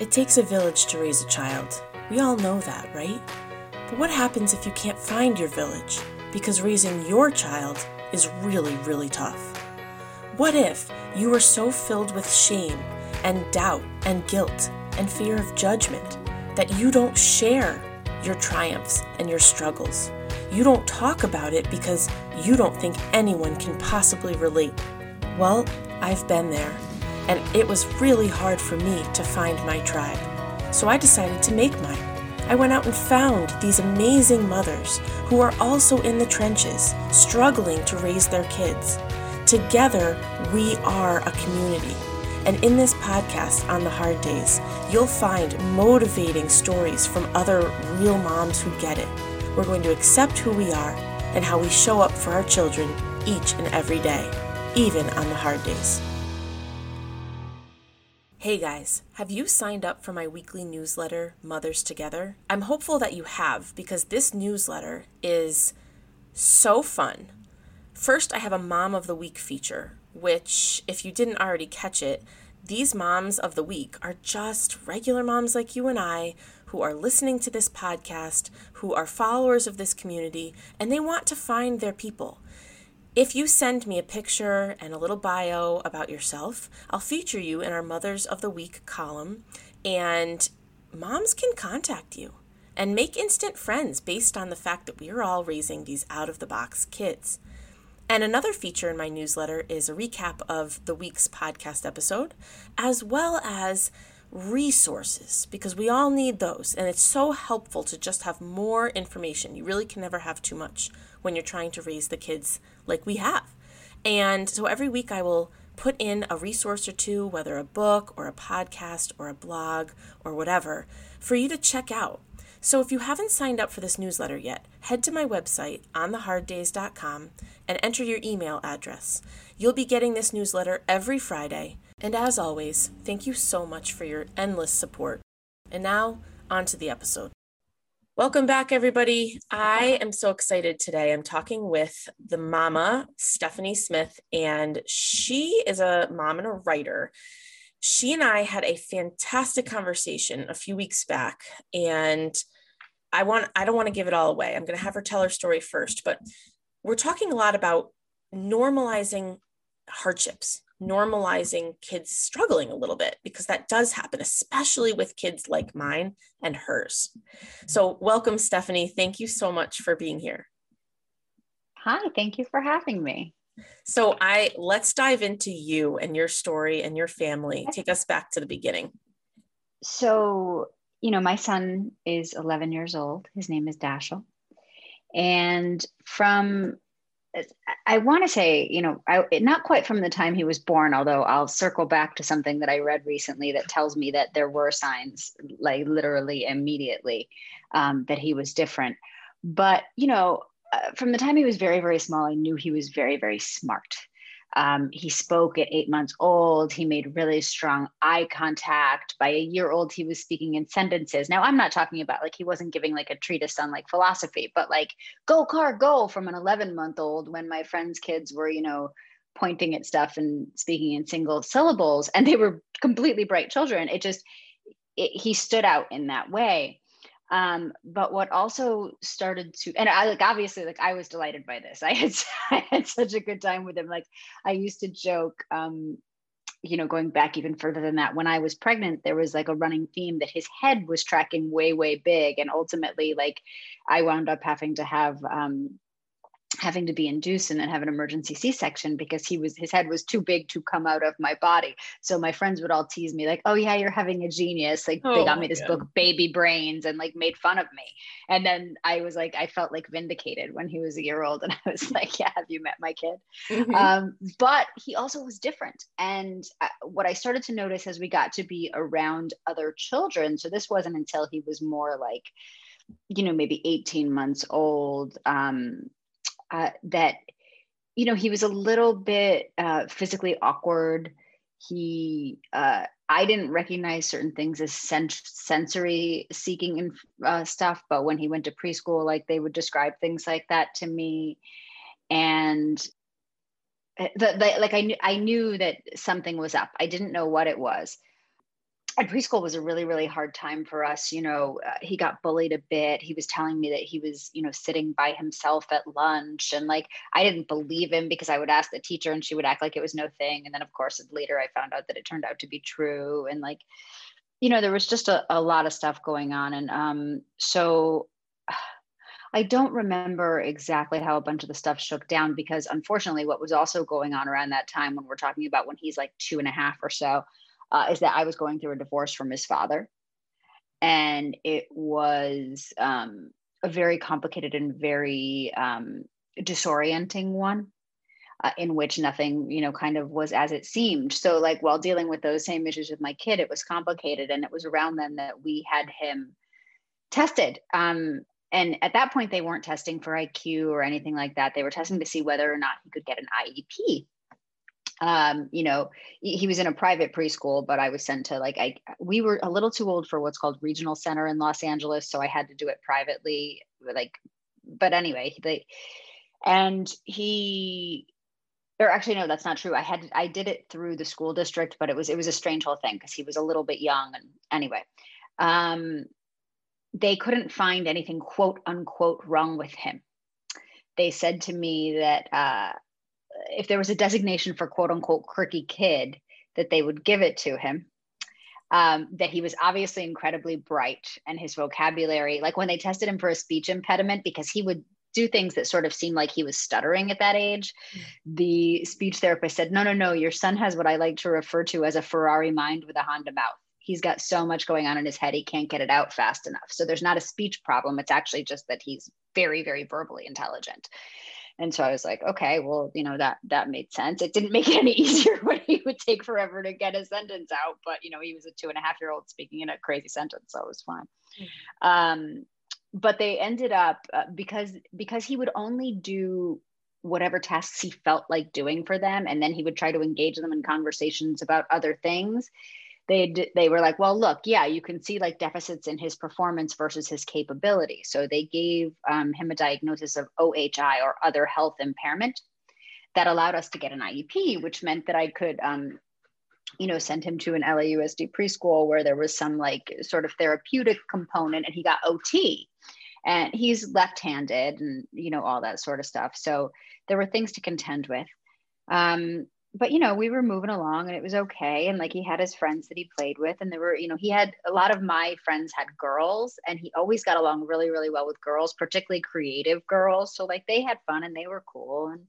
It takes a village to raise a child. We all know that, right? But what happens if you can't find your village? Because raising your child is really, really tough. What if you are so filled with shame and doubt and guilt and fear of judgment that you don't share your triumphs and your struggles? You don't talk about it because you don't think anyone can possibly relate. Well, I've been there and it was really hard for me to find my tribe. So I decided to make mine. I went out and found these amazing mothers who are also in the trenches, struggling to raise their kids. Together, we are a community. And in this podcast on the hard days, you'll find motivating stories from other real moms who get it. We're going to accept who we are and how we show up for our children each and every day, even on the hard days. Hey guys, have you signed up for my weekly newsletter, Mothers Together? I'm hopeful that you have because this newsletter is so fun. First, I have a Mom of the Week feature, which, if you didn't already catch it, these moms of the week are just regular moms like you and I who are listening to this podcast, who are followers of this community, and they want to find their people. If you send me a picture and a little bio about yourself, I'll feature you in our Mothers of the Week column, and moms can contact you and make instant friends based on the fact that we are all raising these out of the box kids. And another feature in my newsletter is a recap of the week's podcast episode, as well as resources, because we all need those. And it's so helpful to just have more information. You really can never have too much when you're trying to raise the kids like we have. And so every week I will put in a resource or two, whether a book or a podcast or a blog or whatever, for you to check out. So if you haven't signed up for this newsletter yet, head to my website ontheharddays.com and enter your email address. You'll be getting this newsletter every Friday. And as always, thank you so much for your endless support. And now, on to the episode. Welcome back, everybody. I am so excited today. I'm talking with the mama, Stephanie Smith, and she is a mom and a writer. She and I had a fantastic conversation a few weeks back, and I want I don't want to give it all away. I'm going to have her tell her story first, but we're talking a lot about normalizing hardships normalizing kids struggling a little bit because that does happen, especially with kids like mine and hers. So, welcome, Stephanie. Thank you so much for being here. Hi, thank you for having me. So, I let's dive into you and your story and your family. Take us back to the beginning. So, you know, my son is 11 years old. His name is Dashiell. And from I want to say, you know, I, not quite from the time he was born, although I'll circle back to something that I read recently that tells me that there were signs, like literally immediately, um, that he was different. But, you know, uh, from the time he was very, very small, I knew he was very, very smart. Um, he spoke at eight months old. He made really strong eye contact. By a year old, he was speaking in sentences. Now, I'm not talking about like he wasn't giving like a treatise on like philosophy, but like go car go from an 11 month old when my friends' kids were, you know, pointing at stuff and speaking in single syllables and they were completely bright children. It just, it, he stood out in that way. Um, but what also started to, and I like obviously like I was delighted by this. I had I had such a good time with him. Like I used to joke, um, you know, going back even further than that, when I was pregnant, there was like a running theme that his head was tracking way, way big. And ultimately, like I wound up having to have um, having to be induced and then have an emergency c-section because he was his head was too big to come out of my body. So my friends would all tease me like oh yeah you're having a genius. Like oh, they got me this book baby brains and like made fun of me. And then i was like i felt like vindicated when he was a year old and i was like yeah have you met my kid? Mm-hmm. um, but he also was different. And uh, what i started to notice as we got to be around other children so this wasn't until he was more like you know maybe 18 months old um, uh, that you know he was a little bit uh, physically awkward. He uh, i didn't recognize certain things as sensory seeking uh, stuff but when he went to preschool like they would describe things like that to me. And uh, the, the, like I knew, I knew that something was up. I didn't know what it was and preschool was a really really hard time for us you know uh, he got bullied a bit. He was telling me that he was you know sitting by himself at lunch and like i didn't believe him because i would ask the teacher and she would act like it was no thing and then of course later i found out that it turned out to be true and like you know there was just a, a lot of stuff going on and um so I don't remember exactly how a bunch of the stuff shook down because unfortunately, what was also going on around that time when we're talking about when he's like two and a half or so uh, is that I was going through a divorce from his father. And it was um, a very complicated and very um, disorienting one. Uh, in which nothing, you know, kind of was as it seemed. So, like, while dealing with those same issues with my kid, it was complicated. And it was around then that we had him tested. Um, and at that point, they weren't testing for IQ or anything like that. They were testing to see whether or not he could get an IEP um, you know, he was in a private preschool, but I was sent to like I we were a little too old for what's called regional center in Los Angeles, so I had to do it privately. Like, but anyway, they and he or actually no that's not true i had i did it through the school district but it was it was a strange whole thing because he was a little bit young and anyway um, they couldn't find anything quote unquote wrong with him they said to me that uh, if there was a designation for quote unquote quirky kid, that they would give it to him. Um, that he was obviously incredibly bright and his vocabulary, like when they tested him for a speech impediment, because he would do things that sort of seemed like he was stuttering at that age. The speech therapist said, No, no, no, your son has what I like to refer to as a Ferrari mind with a Honda mouth. He's got so much going on in his head, he can't get it out fast enough. So there's not a speech problem. It's actually just that he's very, very verbally intelligent and so i was like okay well you know that that made sense it didn't make it any easier when he would take forever to get a sentence out but you know he was a two and a half year old speaking in a crazy sentence so it was fine mm-hmm. um, but they ended up uh, because because he would only do whatever tasks he felt like doing for them and then he would try to engage them in conversations about other things they they were like, well, look, yeah, you can see like deficits in his performance versus his capability. So they gave um, him a diagnosis of OHI or other health impairment that allowed us to get an IEP, which meant that I could, um, you know, send him to an LAUSD preschool where there was some like sort of therapeutic component, and he got OT. And he's left-handed, and you know all that sort of stuff. So there were things to contend with. Um, but you know we were moving along and it was okay and like he had his friends that he played with and there were you know he had a lot of my friends had girls and he always got along really really well with girls particularly creative girls so like they had fun and they were cool and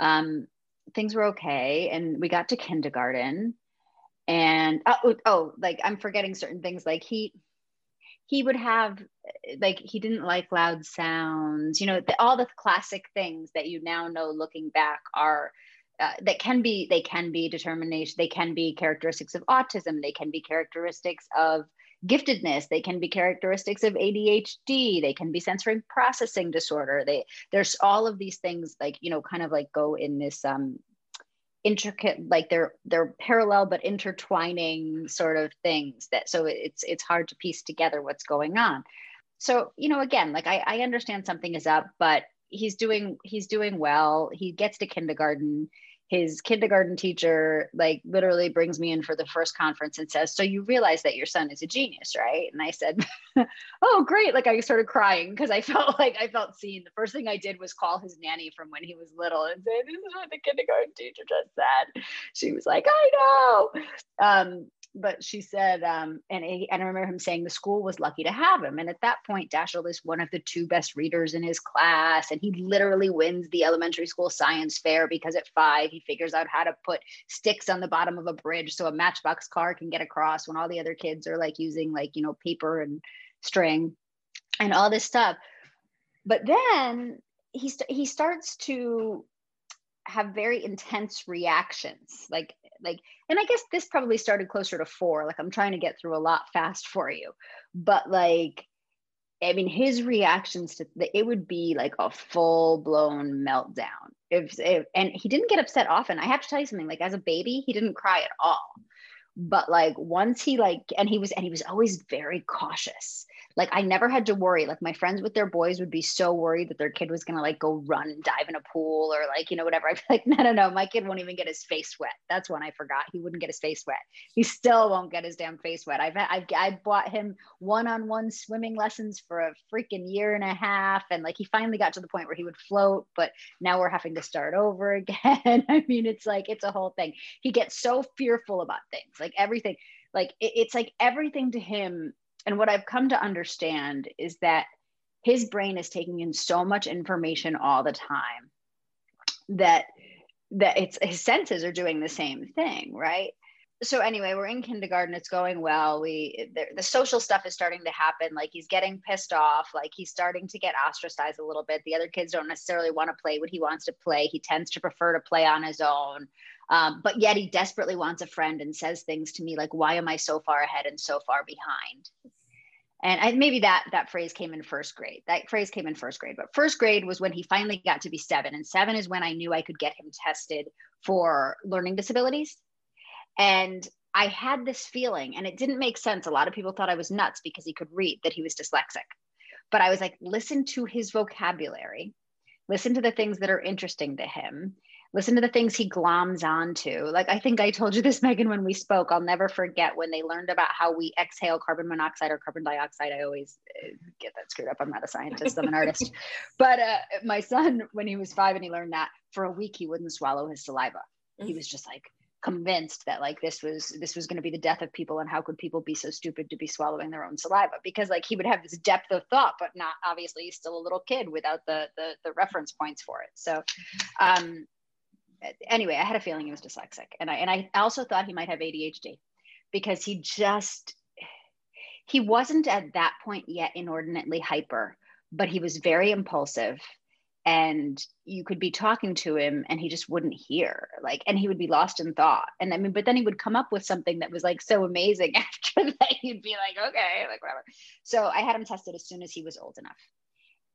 um, things were okay and we got to kindergarten and oh, oh like i'm forgetting certain things like he he would have like he didn't like loud sounds you know the, all the classic things that you now know looking back are uh, that can be they can be determination they can be characteristics of autism they can be characteristics of giftedness they can be characteristics of adhd they can be sensory processing disorder they there's all of these things like you know kind of like go in this um intricate like they're they're parallel but intertwining sort of things that so it's it's hard to piece together what's going on. So you know again like i, I understand something is up but he's doing he's doing well he gets to kindergarten his kindergarten teacher like literally brings me in for the first conference and says so you realize that your son is a genius right? And i said oh great. Like i started crying because i felt like i felt seen. The first thing i did was call his nanny from when he was little and say this is what the kindergarten teacher just said. She was like i know. Um, but she said, um, and, he, and I remember him saying the school was lucky to have him. And at that point, Dashiell is one of the two best readers in his class. And he literally wins the elementary school science fair because at five, he figures out how to put sticks on the bottom of a bridge so a matchbox car can get across when all the other kids are like using like, you know, paper and string and all this stuff. But then he, st- he starts to have very intense reactions like like and i guess this probably started closer to four like i'm trying to get through a lot fast for you but like i mean his reactions to the, it would be like a full blown meltdown if, if and he didn't get upset often. I have to tell you something like as a baby he didn't cry at all. But like once he like and he was and he was always very cautious like I never had to worry. Like my friends with their boys would be so worried that their kid was gonna like go run and dive in a pool or like, you know, whatever. I'd be like, no, no, no, my kid won't even get his face wet. That's one I forgot. He wouldn't get his face wet. He still won't get his damn face wet. I've I've I bought him one-on-one swimming lessons for a freaking year and a half. And like he finally got to the point where he would float, but now we're having to start over again. I mean, it's like it's a whole thing. He gets so fearful about things, like everything like it, it's like everything to him and what i've come to understand is that his brain is taking in so much information all the time that that it's his senses are doing the same thing right? So anyway we're in kindergarten it's going well. We the, the, social stuff is starting to happen. Like he's getting pissed off. Like he's starting to get ostracized a little bit. The other kids don't necessarily want to play what he wants to play. He tends to prefer to play on his own. Um, but yet he desperately wants a friend and says things to me like, why am I so far ahead and so far behind? And I, maybe that that phrase came in first grade. That phrase came in first grade, but first grade was when he finally got to be seven, and seven is when I knew I could get him tested for learning disabilities. And I had this feeling, and it didn't make sense. A lot of people thought I was nuts because he could read that he was dyslexic. But I was like, listen to his vocabulary, listen to the things that are interesting to him, listen to the things he gloms onto. Like I think I told you this, Megan, when we spoke. I'll never forget when they learned about how we exhale carbon monoxide or carbon dioxide. I always uh, get that screwed up. I'm not a scientist, I'm an artist. But uh, my son, when he was five and he learned that, for a week he wouldn't swallow his saliva. He was just like convinced that like this was this was going to be the death of people and how could people be so stupid to be swallowing their own saliva because like he would have this depth of thought but not obviously he's still a little kid without the the, the reference points for it so um anyway, I had a feeling he was dyslexic, and I and I also thought he might have ADHD because he just he wasn't at that point yet inordinately hyper, but he was very impulsive and you could be talking to him and he just wouldn't hear like and he would be lost in thought. And i mean but then he would come up with something that was like so amazing after that he'd be like okay like whatever. So i had him tested as soon as he was old enough.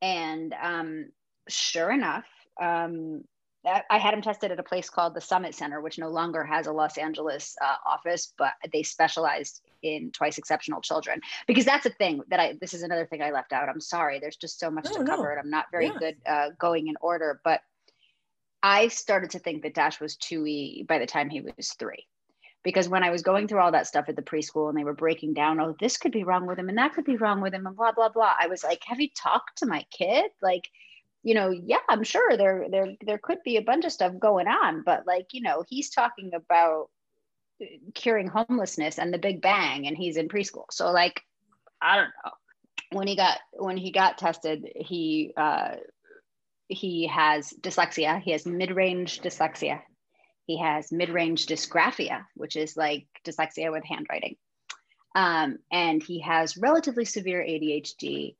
And um, sure enough um, I had him tested at a place called the Summit Center, which no longer has a Los Angeles uh, office, but they specialized in twice exceptional children. Because that's a thing that I, this is another thing I left out. I'm sorry. There's just so much to no. cover, and I'm not very yeah. good uh, going in order. But I started to think that Dash was 2E by the time he was three. Because when I was going through all that stuff at the preschool and they were breaking down, oh, this could be wrong with him and that could be wrong with him and blah, blah, blah, I was like, have you talked to my kid? Like, you know, yeah, I'm sure there there there could be a bunch of stuff going on, but like, you know, he's talking about curing homelessness and the Big Bang, and he's in preschool. So like, I don't know. When he got when he got tested, he uh, he has dyslexia. He has mid-range dyslexia. He has mid-range dysgraphia, which is like dyslexia with handwriting. Um, and he has relatively severe ADHD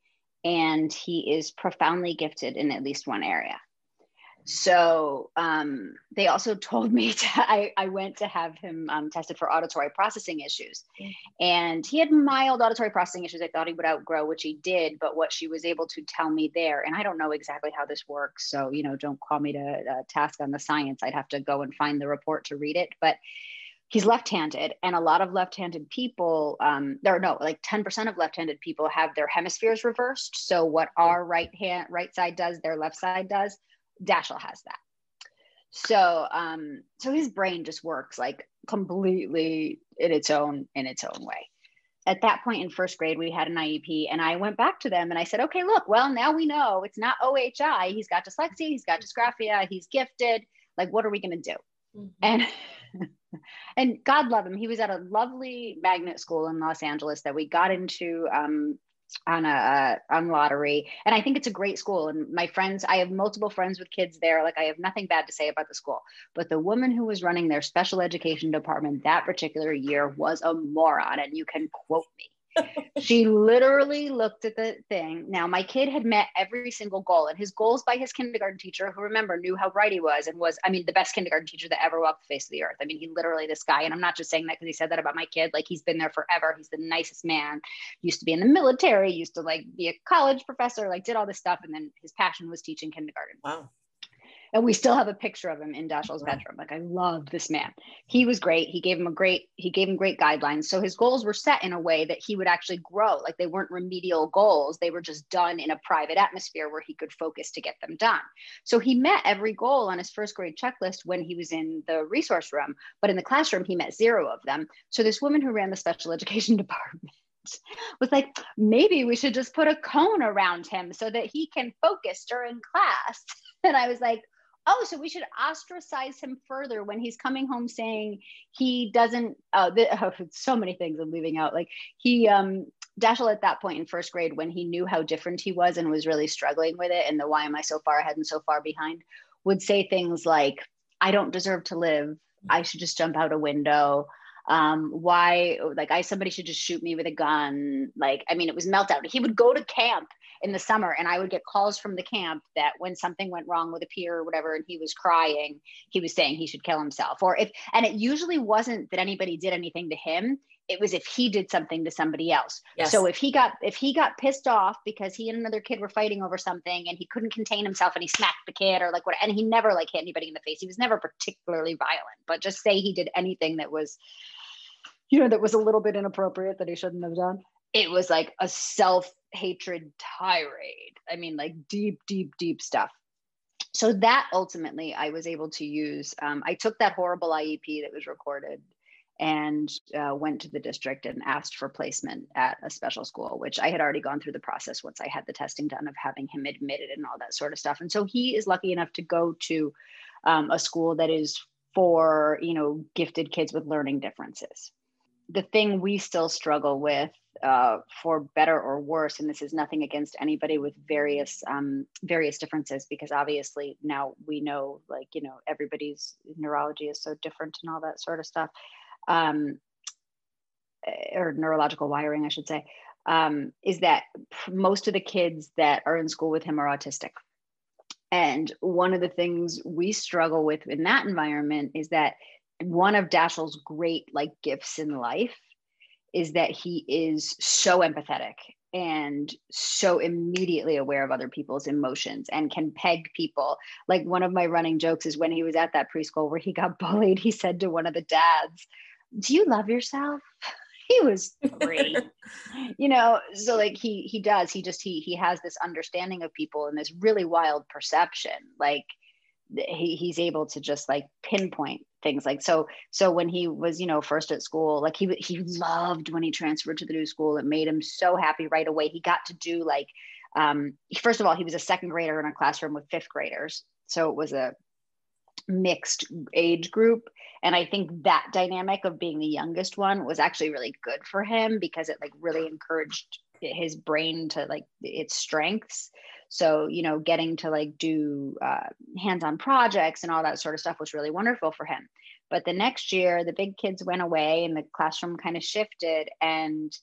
and he is profoundly gifted in at least one area. So um, they also told me to, I, I went to have him um, tested for auditory processing issues. And he had mild auditory processing issues. I thought he would outgrow, which he did. But what she was able to tell me there, and I don't know exactly how this works. So, you know, don't call me to uh, task on the science. I'd have to go and find the report to read it. But he's left-handed and a lot of left-handed people um, there are no like 10% of left-handed people have their hemispheres reversed. So what our right hand right side does their left side does Dashiell has that. So um so his brain just works like completely in its own in its own way. At that point in first grade we had an iep and i went back to them and i said okay look well now we know it's not ohi he's got dyslexia he's got dysgraphia he's gifted like what are we going to do? Mm-hmm. and and God love him. He was at a lovely magnet school in Los Angeles that we got into um, on a uh, on lottery, and I think it's a great school. And my friends, I have multiple friends with kids there. Like I have nothing bad to say about the school, but the woman who was running their special education department that particular year was a moron, and you can quote me she literally looked at the thing. Now, my kid had met every single goal, and his goals by his kindergarten teacher, who remember knew how bright he was and was, I mean, the best kindergarten teacher that ever walked the face of the earth. I mean, he literally, this guy, and I'm not just saying that because he said that about my kid, like he's been there forever. He's the nicest man, used to be in the military, used to like be a college professor, like did all this stuff. And then his passion was teaching kindergarten. Wow and we still have a picture of him in Dashiell's bedroom. Like I love this man. He was great. He gave him a great, he gave him great guidelines. So his goals were set in a way that he would actually grow. Like they weren't remedial goals. They were just done in a private atmosphere where he could focus to get them done. So he met every goal on his first grade checklist when he was in the resource room, but in the classroom, he met zero of them. So this woman who ran the special education department was like, maybe we should just put a cone around him so that he can focus during class. And I was like, oh, so we should ostracize him further when he's coming home saying he doesn't, the, oh, so many things I'm leaving out. Like he, um, Dashiell at that point in first grade, when he knew how different he was and was really struggling with it, and the why am I so far ahead and so far behind, would say things like, I don't deserve to live. I should just jump out a window um, why like I somebody should just shoot me with a gun. Like, I mean, it was meltdown. He would go to camp in the summer and I would get calls from the camp that when something went wrong with a peer or whatever and he was crying, he was saying he should kill himself. Or if and it usually wasn't that anybody did anything to him it was if he did something to somebody else. Yes. So if he got if he got pissed off because he and another kid were fighting over something and he couldn't contain himself and he smacked the kid or like what and he never like hit anybody in the face. He was never particularly violent, but just say he did anything that was you know that was a little bit inappropriate that he shouldn't have done. It was like a self-hatred tirade. I mean like deep deep deep stuff so that ultimately I was able to use. Um, I took that horrible IEP that was recorded and uh, went to the district and asked for placement at a special school, which I had already gone through the process once I had the testing done of having him admitted and all that sort of stuff. And so he is lucky enough to go to um, a school that is for you know gifted kids with learning differences. The thing we still struggle with, uh, for better or worse, and this is nothing against anybody with various um, various differences, because obviously now we know, like you know, everybody's neurology is so different and all that sort of stuff um, eh, or neurological wiring, I should say, um, is that most of the kids that are in school with him are autistic. And one of the things we struggle with in that environment is that one of Dashiell's great like gifts in life is that he is so empathetic and so immediately aware of other people's emotions and can peg people. Like one of my running jokes is when he was at that preschool where he got bullied, he said to one of the dads, do you love yourself? He was three you know so like he he does he just he he has this understanding of people and this really wild perception. Like he, he's able to just like pinpoint things like so so when he was you know first at school like he he loved when he transferred to the new school. It made him so happy right away. He got to do like um first of all he was a second grader in a classroom with fifth graders. So it was a mixed age group. And i think that dynamic of being the youngest one was actually really good for him because it like really encouraged his brain to like its strengths so you know getting to like do uh, hands-on projects and all that sort of stuff was really wonderful for him. But the next year the big kids went away and the classroom kind of shifted and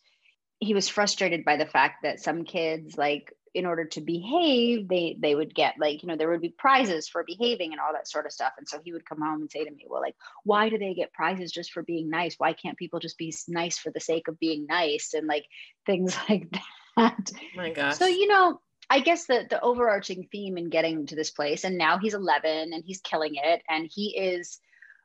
he was frustrated by the fact that some kids like in order to behave they they would get like you know there would be prizes for behaving and all that sort of stuff. And so he would come home and say to me well like why do they get prizes just for being nice? Why can't people just be nice for the sake of being nice? And like things like that. Oh my gosh. so you know I guess the the overarching theme in getting to this place, and now he's 11 and he's killing it, and he is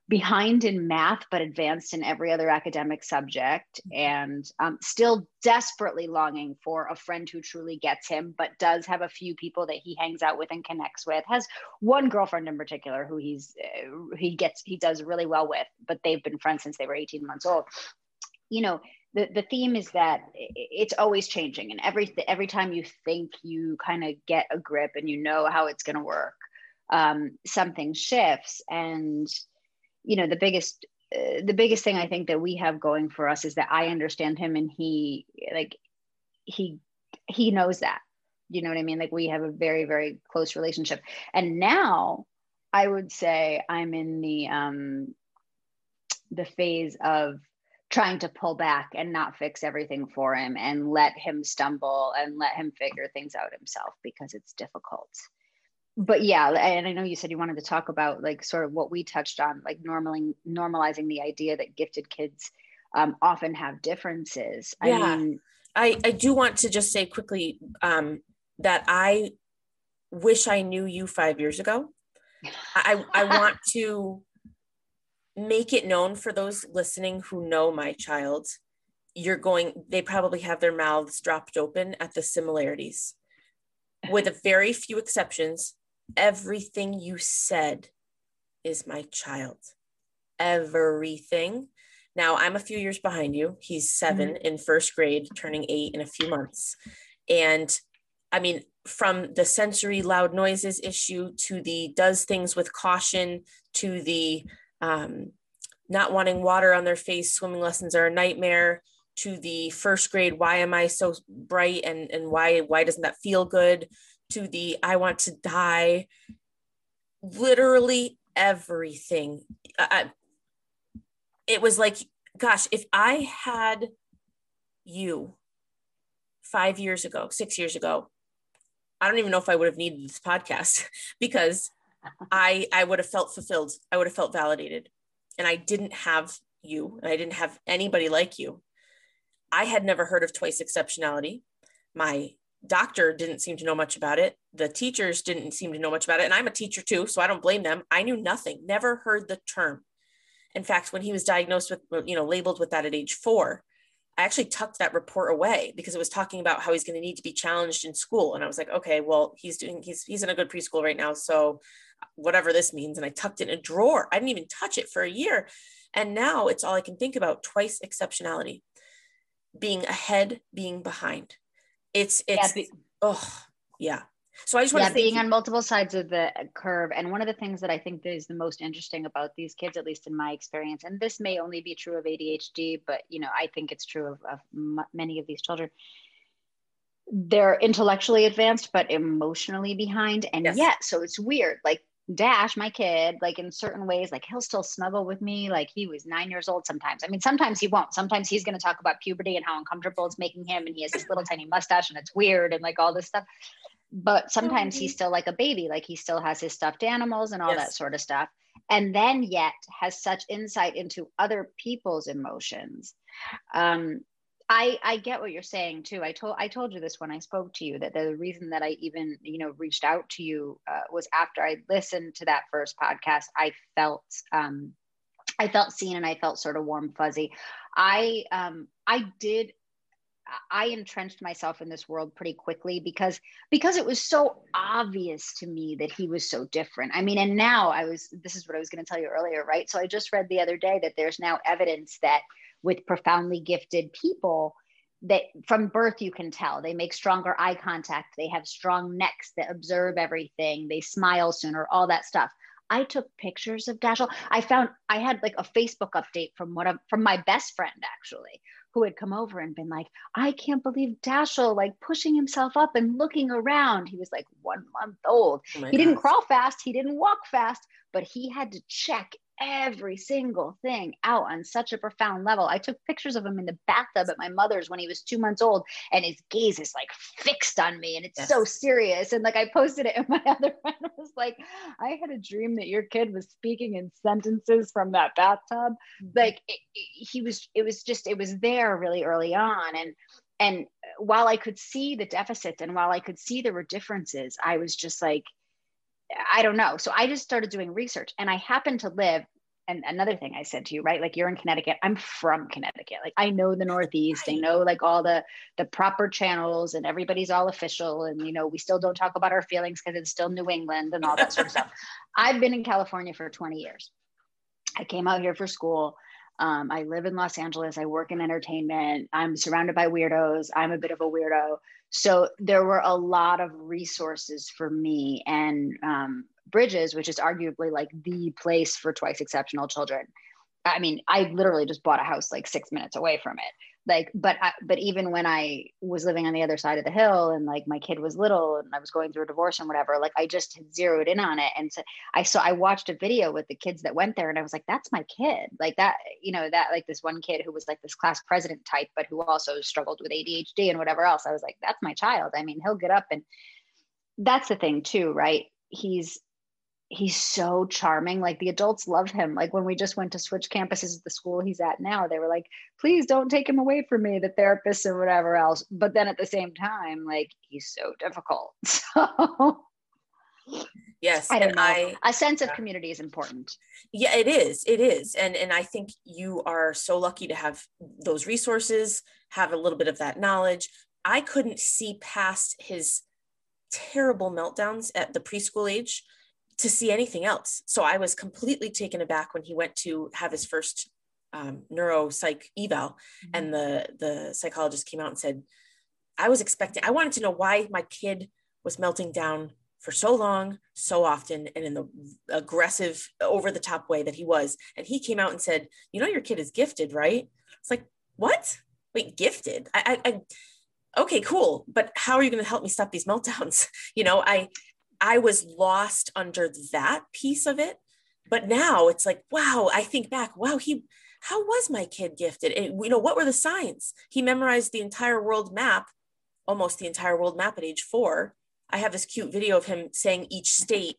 behind in math but advanced in every other academic subject and um, still desperately longing for a friend who truly gets him but does have a few people that he hangs out with and connects with has one girlfriend in particular who he's uh, he gets he does really well with but they've been friends since they were 18 months old. You know the, the theme is that it's always changing and every every time you think you kind of get a grip and you know how it's going to work um, something shifts. And you know the biggest uh, the biggest thing i think that we have going for us is that i understand him and he like he he knows that you know what i mean? Like we have a very very close relationship. And now i would say i'm in the um the phase of trying to pull back and not fix everything for him and let him stumble and let him figure things out himself because it's difficult. But yeah and i know you said you wanted to talk about like sort of what we touched on like normally normalizing the idea that gifted kids um, often have differences. Yeah. i mean I, I do want to just say quickly um, that i wish i knew you five years ago. I, I want to make it known for those listening who know my child. You're going, they probably have their mouths dropped open at the similarities. With a very few exceptions, everything you said is my child. Everything. Now, I'm a few years behind you. He's 7 mm-hmm. in first grade, turning eight in a few months. And I mean, from the sensory loud noises issue to the does things with caution to the um, not wanting water on their face, swimming lessons are a nightmare to the first grade, why am I so bright? And, and why, why doesn't that feel good? To the I want to die, literally everything. I, it was like, gosh, if I had you five years ago, six years ago, I don't even know if I would have needed this podcast because I I would have felt fulfilled. I would have felt validated. And I didn't have you and I didn't have anybody like you. I had never heard of twice exceptionality. My doctor didn't seem to know much about it. The teachers didn't seem to know much about it. And I'm a teacher too, so I don't blame them. I knew nothing, never heard the term. In fact, when he was diagnosed with, you know, labeled with that at age four, I actually tucked that report away because it was talking about how he's going to need to be challenged in school. And I was like, okay, well, he's doing, he's, he's in a good preschool right now. So whatever this means. And I tucked it in a drawer. I didn't even touch it for a year. And now it's all I can think about twice exceptionality, being ahead, being behind. It's, it's, yeah, oh, yeah. So I just want yeah, to being on multiple sides of the curve. And one of the things that I think is the most interesting about these kids, at least in my experience, and this may only be true of ADHD, but you know, I think it's true of, of m- many of these children. They're intellectually advanced, but emotionally behind. And yes. yet, so it's weird. Like Dash, my kid, like in certain ways, like he'll still snuggle with me. Like he was nine years old sometimes. I mean, sometimes he won't. Sometimes he's going to talk about puberty and how uncomfortable it's making him. And he has this little tiny mustache and it's weird and like all this stuff but sometimes he's still like a baby like he still has his stuffed animals and all yes. that sort of stuff and then yet has such insight into other people's emotions um, I, I get what you're saying too. I told I told you this when I spoke to you that the reason that I even you know reached out to you uh, was after I listened to that first podcast. I felt um, I felt seen and I felt sort of warm fuzzy. I um, I did I entrenched myself in this world pretty quickly because because it was so obvious to me that he was so different. I mean, and now I was this is what I was going to tell you earlier, right? So I just read the other day that there's now evidence that with profoundly gifted people that from birth you can tell they make stronger eye contact, they have strong necks that observe everything, they smile sooner, all that stuff. I took pictures of Dashiell. I found I had like a Facebook update from one of from my best friend actually, who had come over and been like, I can't believe Dashiell like pushing himself up and looking around. He was like one month old. Oh he didn't crawl fast, he didn't walk fast, but he had to check every single thing out on such a profound level. I took pictures of him in the bathtub at my mother's when he was two months old, and his gaze is like fixed on me, and it's yes. so serious. And like I posted it, and my other friend was like, "I had a dream that your kid was speaking in sentences from that bathtub." Mm-hmm. Like it, it, he was, it was just, it was there really early on, and and while I could see the deficits and while I could see there were differences, I was just like I don't know. So I just started doing research and I happen to live and another thing I said to you, right? Like you're in Connecticut. I'm from Connecticut. Like I know the Northeast. I know like all the the proper channels and everybody's all official. And you know, we still don't talk about our feelings because it's still New England and all that sort of stuff. I've been in California for 20 years. I came out here for school. Um, I live in Los Angeles. I work in entertainment. I'm surrounded by weirdos. I'm a bit of a weirdo. So there were a lot of resources for me and um, Bridges, which is arguably like the place for twice exceptional children. I mean, I literally just bought a house like six minutes away from it like but I, but even when i was living on the other side of the hill and like my kid was little and i was going through a divorce and whatever like i just had zeroed in on it. And so i saw i watched a video with the kids that went there and i was like that's my kid. Like that you know that like this one kid who was like this class president type but who also struggled with adhd and whatever else i was like that's my child. I mean he'll get up and that's the thing too right? He's he's so charming. Like the adults love him. Like when we just went to switch campuses at the school he's at now, they were like, please don't take him away from me, the therapist and whatever else. But then at the same time, like he's so difficult. So Yes. I don't know. I, a sense of community is important. Yeah, it is. It is. And and I think you are so lucky to have those resources, have a little bit of that knowledge. I couldn't see past his terrible meltdowns at the preschool age to see anything else. So I was completely taken aback when he went to have his first um, neuro psych eval, mm-hmm. and the the psychologist came out and said, "I was expecting. I wanted to know why my kid was melting down for so long, so often, and in the aggressive, over the top way that he was." And he came out and said, "You know, your kid is gifted, right?" It's like, what? Wait, gifted? I, I, I okay, cool. But how are you going to help me stop these meltdowns? You know, I I was lost under that piece of it. But now it's like, wow, I think back, wow, he how was my kid gifted? And you know, what were the signs? He memorized the entire world map, almost the entire world map at age four. I have this cute video of him saying each state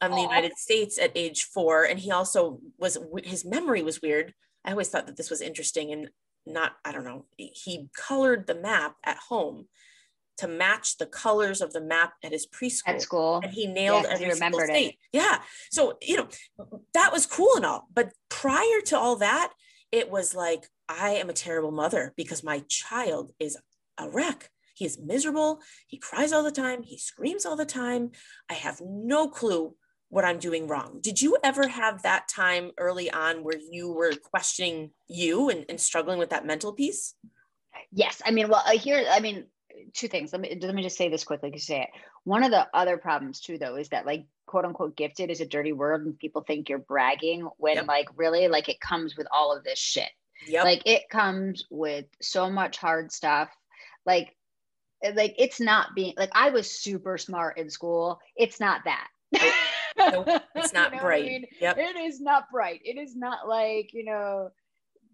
of the United States at age four. And he also was his memory was weird. I always thought that this was interesting and not, I don't know, he colored the map at home to match the colors of the map at his preschool. At school. And he nailed yeah, every single state. It. Yeah. So, you know, that was cool and all. But prior to all that, it was like, I am a terrible mother because my child is a wreck. He is miserable. He cries all the time. He screams all the time. I have no clue what I'm doing wrong. Did you ever have that time early on where you were questioning you and, and struggling with that mental piece? Yes. I mean, well, here, I mean, two things. Let me let me just say this quickly to say it. One of the other problems too, though, is that like quote unquote gifted is a dirty word, and people think you're bragging when yep. like really like it comes with all of this shit. Yep. Like it comes with so much hard stuff. Like like it's not being like I was super smart in school. It's not that. nope, it's not you know bright. I mean? Yep. It is not bright. It is not like, you know,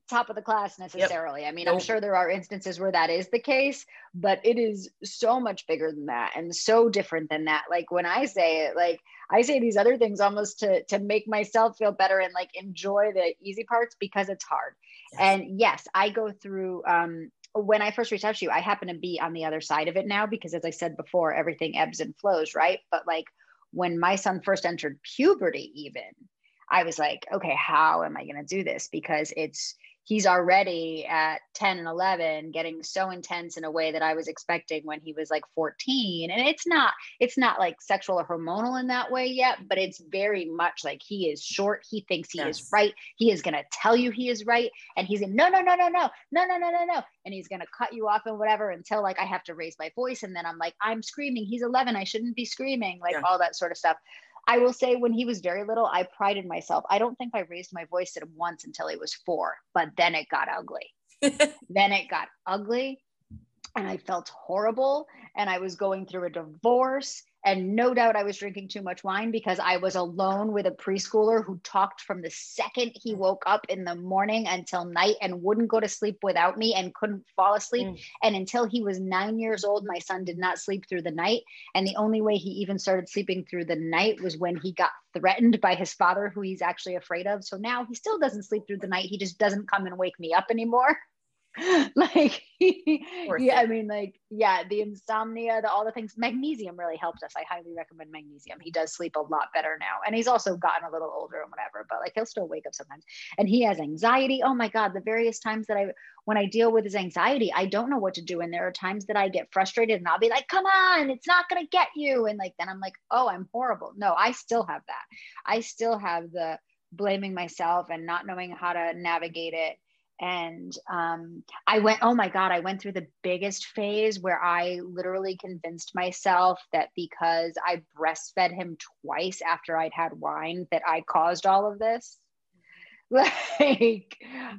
top of the class necessarily. Yep. I mean, nope. I'm sure there are instances where that is the case, but it is so much bigger than that and so different than that. Like when I say it, like I say these other things almost to to make myself feel better and like enjoy the easy parts because it's hard. Yes. And yes, I go through um when I first reached out to you, I happen to be on the other side of it now because as I said before, everything ebbs and flows, right? But like when my son first entered puberty even, I was like, okay, how am I going to do this? Because it's he's already at 10 and 11 getting so intense in a way that i was expecting when he was like 14 and it's not it's not like sexual or hormonal in that way yet but it's very much like he is short he thinks he yes. is right he is going to tell you he is right and he's in no no no no no no no no no no and he's going to cut you off and whatever until like i have to raise my voice and then i'm like i'm screaming he's 11 i shouldn't be screaming like yeah. all that sort of stuff I will say when he was very little, I prided myself. I don't think I raised my voice at him once until he was four, but then it got ugly. then it got ugly and I felt horrible. And I was going through a divorce and no doubt I was drinking too much wine because I was alone with a preschooler who talked from the second he woke up in the morning until night and wouldn't go to sleep without me and couldn't fall asleep. Mm. And until he was nine years old, my son did not sleep through the night. And the only way he even started sleeping through the night was when he got threatened by his father, who he's actually afraid of. So now he still doesn't sleep through the night. He just doesn't come and wake me up anymore. like yeah i mean like yeah the insomnia the all the things. Magnesium really helped us. I highly recommend magnesium. He does sleep a lot better now. And he's also gotten a little older and whatever but like he'll still wake up sometimes. And he has anxiety. Oh my god the various times that i when i deal with his anxiety i don't know what to do. And there are times that i get frustrated and i'll be like come on it's not going to get you. And like then i'm like oh i'm horrible. No i still have that. I still have the blaming myself and not knowing how to navigate it and um, i went oh my god i went through the biggest phase where i literally convinced myself that because i breastfed him twice after i'd had wine that i caused all of this like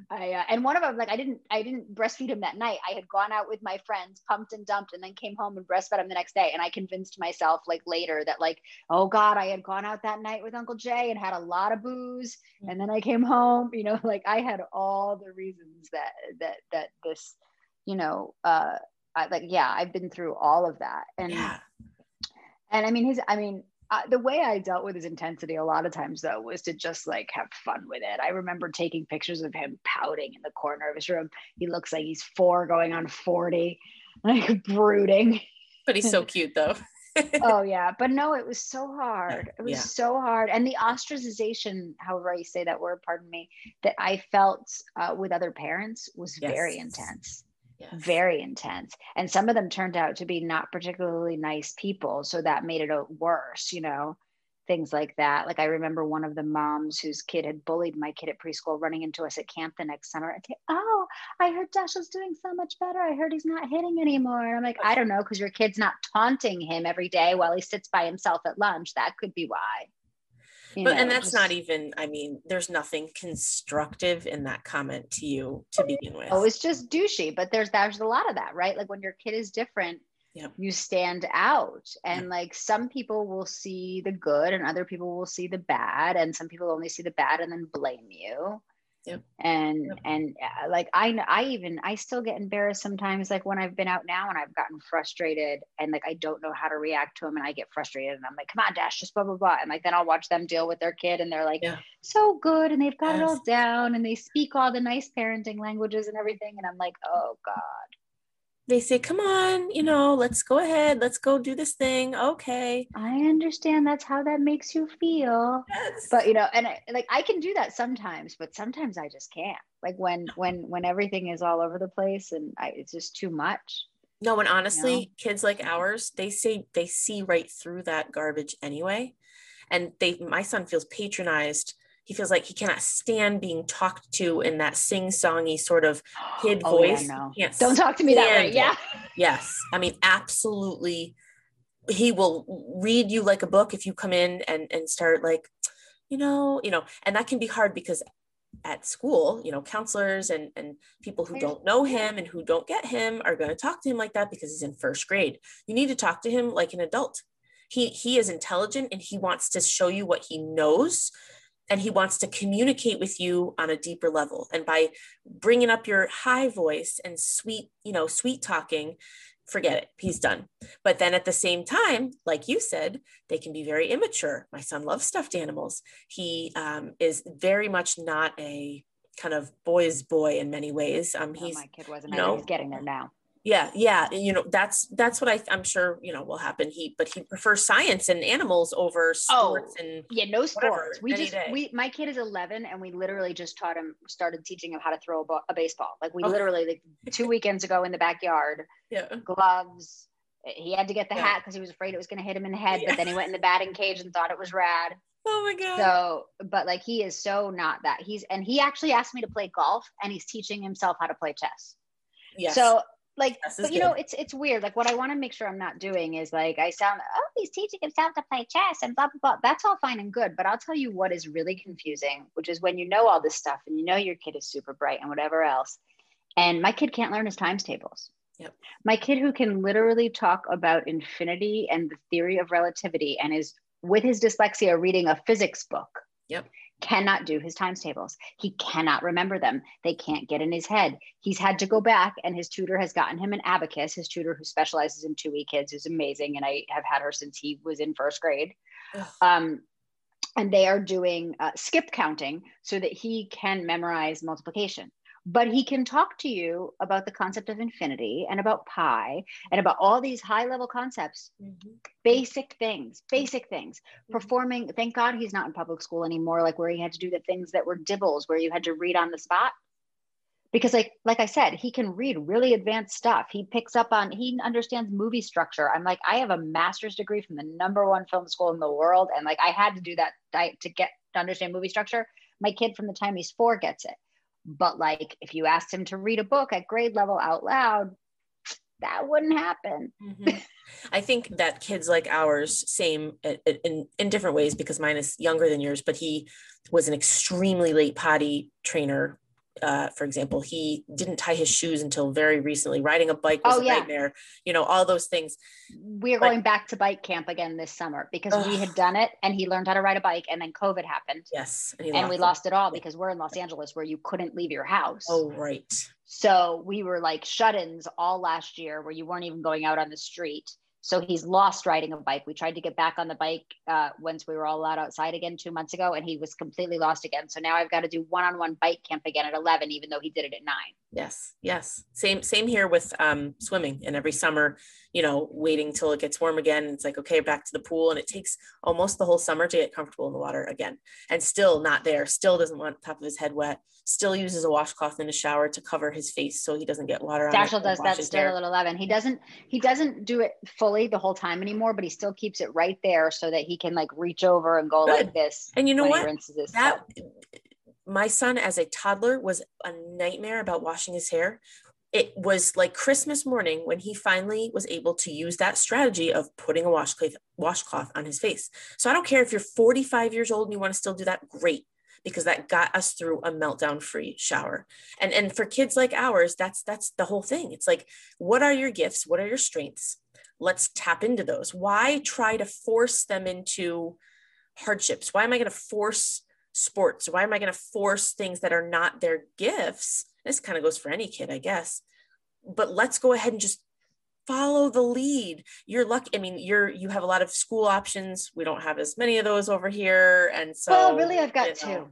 I uh, and one of them like I didn't I didn't breastfeed him that night. I had gone out with my friends, pumped and dumped, and then came home and breastfed him the next day. And I convinced myself like later that like oh god, I had gone out that night with Uncle Jay and had a lot of booze, and then I came home. You know, like I had all the reasons that that that this, you know, uh, I, like yeah, I've been through all of that, and yeah. and I mean his I mean uh, the way I dealt with his intensity a lot of times though was to just like have fun with it. I remember taking pictures of him pouting in the corner of his room. He looks like he's four going on 40, like brooding. But he's so cute though. oh yeah, but no, it was so hard. It was Yeah. so hard, and the ostracization, however I say that word, pardon me, that I felt uh, with other parents was very intense, Yes. very intense, and some of them turned out to be not particularly nice people, so that made it worse. You know, things like that. Like I remember one of the moms whose kid had bullied my kid at preschool running into us at camp the next summer and say, "Oh, I heard Dashiell's doing so much better. I heard he's not hitting anymore." And I'm like, "I don't know, because your kid's not taunting him every day while he sits by himself at lunch. That could be why." You but know, and that's just- not even i mean there's nothing constructive in that comment to you to oh, begin with Oh, it's just douchey. But there's there's a lot of that, right? Like when your kid is different, Yep. you stand out. And like some people will see the good and other people will see the bad. And some people only see the bad and then blame you. Yep. And Yep. and uh, like I I even I still get embarrassed sometimes like when I've been out now and I've gotten frustrated and like I don't know how to react to them and I get frustrated and I'm like come on Dash just blah blah blah and like then I'll watch them deal with their kid and they're like Yeah. so good and they've got it all down and they speak all the nice parenting languages and everything and I'm like oh god they say come on you know let's go ahead let's go do this thing okay. I understand that's how that makes you feel. Yes. but you know and I, like I can do that sometimes but sometimes I just can't. Like when when when everything is all over the place and I, it's just too much. No and honestly kids like ours they say they see right through that garbage anyway. And they my son feels patronized he feels like he cannot stand being talked to in that sing-songy sort of kid Oh, yeah, voice no. Don't talk to me that way yeah Yes. I mean, absolutely. He will read you like a book if you come in and, and start like, you know, you know, and that can be hard because at school, you know, counselors and, and people who don't know him and who don't get him are going to talk to him like that because he's in first grade. You need to talk to him like an adult. He he is intelligent and he wants to show you what he knows and he wants to communicate with you on a deeper level. And by bringing up your high voice and sweet you know sweet talking forget it he's done. But then at the same time like you said they can be very immature. My son loves stuffed animals. He um, is very much not a kind of boy's boy in many ways. Um, No, he's my kid wasn't. you know, he's getting there now yeah yeah you know that's that's what I, i'm sure you know will happen he but he prefers science and animals over oh, sports and yeah no Whatever, sports we any just day. we my kid is 11 and we literally just taught him started teaching him how to throw a, bo- a baseball like we Oh. literally like two weekends ago in the backyard yeah gloves. Eh, he had to get the Yeah. hat because he was afraid it was going to hit him in the head. Yeah. But then he went in the batting cage and thought it was rad. oh my god So, but like he is so not that. He's and he actually asked me to play golf, and he's teaching himself how to play chess. yes So, like, but you know, it's it's weird. Like, what I want to make sure I'm not doing is like I sound. Oh, he's teaching himself to play chess and blah blah blah. That's all fine and good. But I'll tell you what is really confusing, which is when you know all this stuff and you know your kid is super bright and whatever else, and my kid can't learn his times tables. Yep. My kid who can literally talk about infinity and the theory of relativity and is with his dyslexia reading a physics book. Yep. Cannot do his times tables. He cannot remember them. They can't get in his head. He's had to go back, and his tutor has gotten him an abacus. His tutor, who specializes in 2E kids, is amazing. And I have had her since he was in first grade. Um, and they are doing uh, skip counting so that he can memorize multiplication but he can talk to you about the concept of infinity and about pi and about all these high level concepts Mhm. basic things basic things. Mhm. performing thank god he's not in public school anymore like where he had to do the things that were DIBELS where you had to read on the spot. Because like like i said he can read really advanced stuff. He picks up on he understands movie structure. I'm like i have a master's degree from the number one film school in the world and like i had to do that to get to understand movie structure. My kid from the time he's four gets it but like if you asked him to read a book at grade level out loud that wouldn't happen Mhm. I think that kids like ours, same in in different ways because mine is younger than yours, but he was an extremely late potty trainer. Uh, for example, he didn't tie his shoes until very recently. Riding a bike was Oh, a yeah. nightmare. You know, all those things. we're But- going back to bike camp again this summer because we had done it and he learned how to ride a bike and then covid happened Yes, he and we it. lost it all because we're in los angeles where you couldn't leave your house Oh, right. So we were like shut-ins all last year where you weren't even going out on the street. So he's lost riding a bike. We tried to get back on the bike uh, once we were all allowed outside again two months ago, and he was completely lost again. So now I've got to do one-on-one bike camp again at 11, even though he did it at nine. Yes, yes. Same same here with um, swimming. And every summer, you know, waiting till it gets warm again. It's like okay, back to the pool, and it takes almost the whole summer to get comfortable in the water again. And still not there. Still doesn't want top of his head wet. Still uses a washcloth in the shower to cover his face so he doesn't get water. on Dashiell does that still hair. at eleven. He doesn't he doesn't do it fully the whole time anymore, but he still keeps it right there so that he can like reach over and go Good. like this. And you know what? That my son as a toddler was a nightmare about washing his hair. It was like christmas morning when he finally was able to use that strategy of putting a washcloth washcloth on his face. So i don't care if you're 45 years old and you want to still do that great because that got us through a meltdown free shower. And and for kids like ours that's that's the whole thing. It's like what are your gifts? What are your strengths? Let's tap into those. Why try to force them into hardships? Why am i going to force sports? Why am I going to force things that are not their gifts? This kind of goes for any kid, I guess. But let's go ahead and just follow the lead. You're lucky. I mean, you're you have a lot of school options. We don't have as many of those over here, and so. Well, really, I've got two. Know,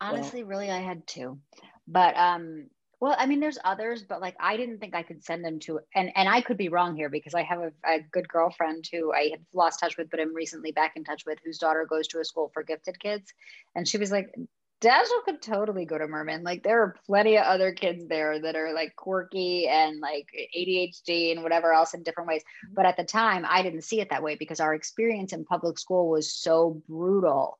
Honestly, well, really, I had two, but um, well, I mean, there's others, but like I didn't think I could send them to, and and I could be wrong here because I have a, a, good girlfriend who I had lost touch with, but I'm recently back in touch with, whose daughter goes to a school for gifted kids, and she was like, Dashiell could totally go to Merman. Like there are plenty of other kids there that are like quirky and like ADHD and whatever else in different ways. Mm-hmm. But at the time, I didn't see it that way because our experience in public school was so brutal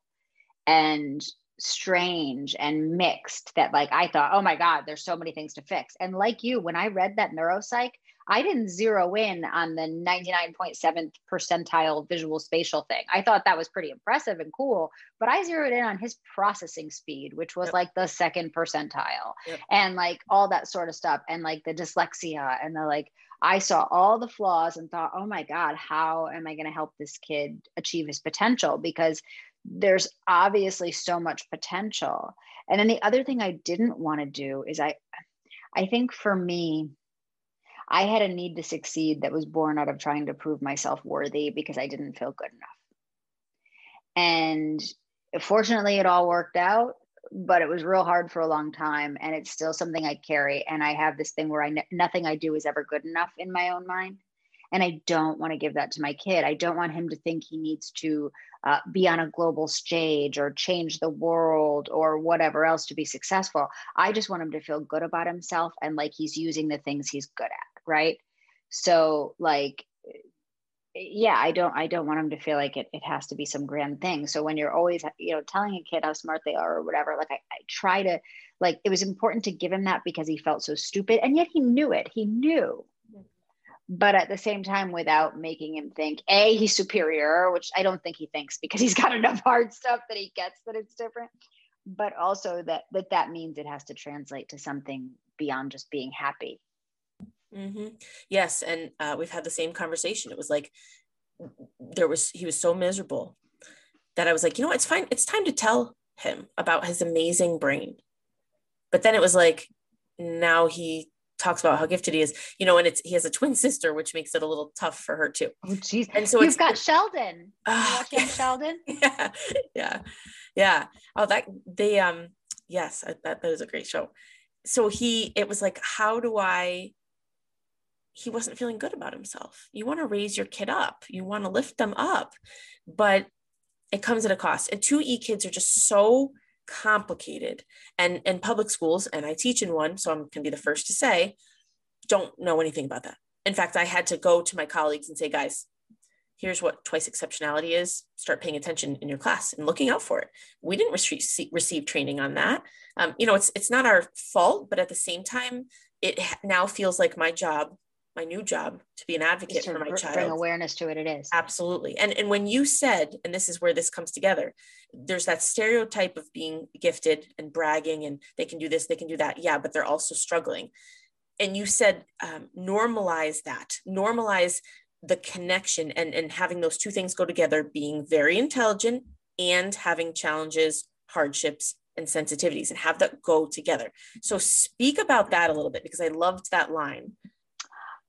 and strange and mixed that like I thought, oh my God, there's so many things to fix. And like you, when I read that neuropsych, I didn't zero in on the 99.7 percentile visual spatial thing. I thought that was pretty impressive and cool, but I zeroed in on his processing speed, which was yep. like the second percentile yep. and like all that sort of stuff and like the dyslexia and the like I saw all the flaws and thought, oh my God, how am I going to help this kid achieve his potential? Because there's obviously so much potential. And then the other thing I didn't want to do is I I think for me I had a need to succeed that was born out of trying to prove myself worthy because I didn't feel good enough. And fortunately it all worked out, but it was real hard for a long time and it's still something I carry and I have this thing where I nothing I do is ever good enough in my own mind and I don't want to give that to my kid. I don't want him to think he needs to uh, be on a global stage or change the world or whatever else to be successful. I just want him to feel good about himself and like he's using the things he's good at. Right. So, like, yeah i don't i don't want him to feel like it, it has to be some grand thing so when you're always you know telling a kid how smart they are or whatever like I, I try to like it was important to give him that because he felt so stupid and yet he knew it he knew but at the same time without making him think a he's superior which i don't think he thinks because he's got enough hard stuff that he gets that it's different but also that that that means it has to translate to something beyond just being happy. Mm-hmm. yes and uh, we've had the same conversation. It was like there was he was so miserable that i was like you know what, it's fine. It's time to tell him about his amazing brain. But then it was like now he talks about how gifted he is, you know, and it's he has a twin sister, which makes it a little tough for her too. Oh, jeez. And so you've got Sheldon. Uh, yeah. Sheldon. Yeah, yeah, yeah. Oh, that they um, yes, that that is a great show. So he, it was like, how do I? He wasn't feeling good about himself. You want to raise your kid up. You want to lift them up, but it comes at a cost. And two E kids are just so complicated. And and public schools and i teach in one so i'm going to be the first to say don't know anything about that. In fact i had to go to my colleagues and say guys here's what twice exceptionality is. Start paying attention in your class and looking out for it. We didn't receive, receive training on that. Um, you know it's it's not our fault but at the same time it now feels like my job my new job to be an advocate for my br- child. Bring awareness to it. It is absolutely. And and when you said, and this is where this comes together, there's that stereotype of being gifted and bragging, and they can do this, they can do that. Yeah, but they're also struggling. And you said um, normalize that, normalize the connection, and and having those two things go together, being very intelligent and having challenges, hardships, and sensitivities, and have that go together. So speak about that a little bit because I loved that line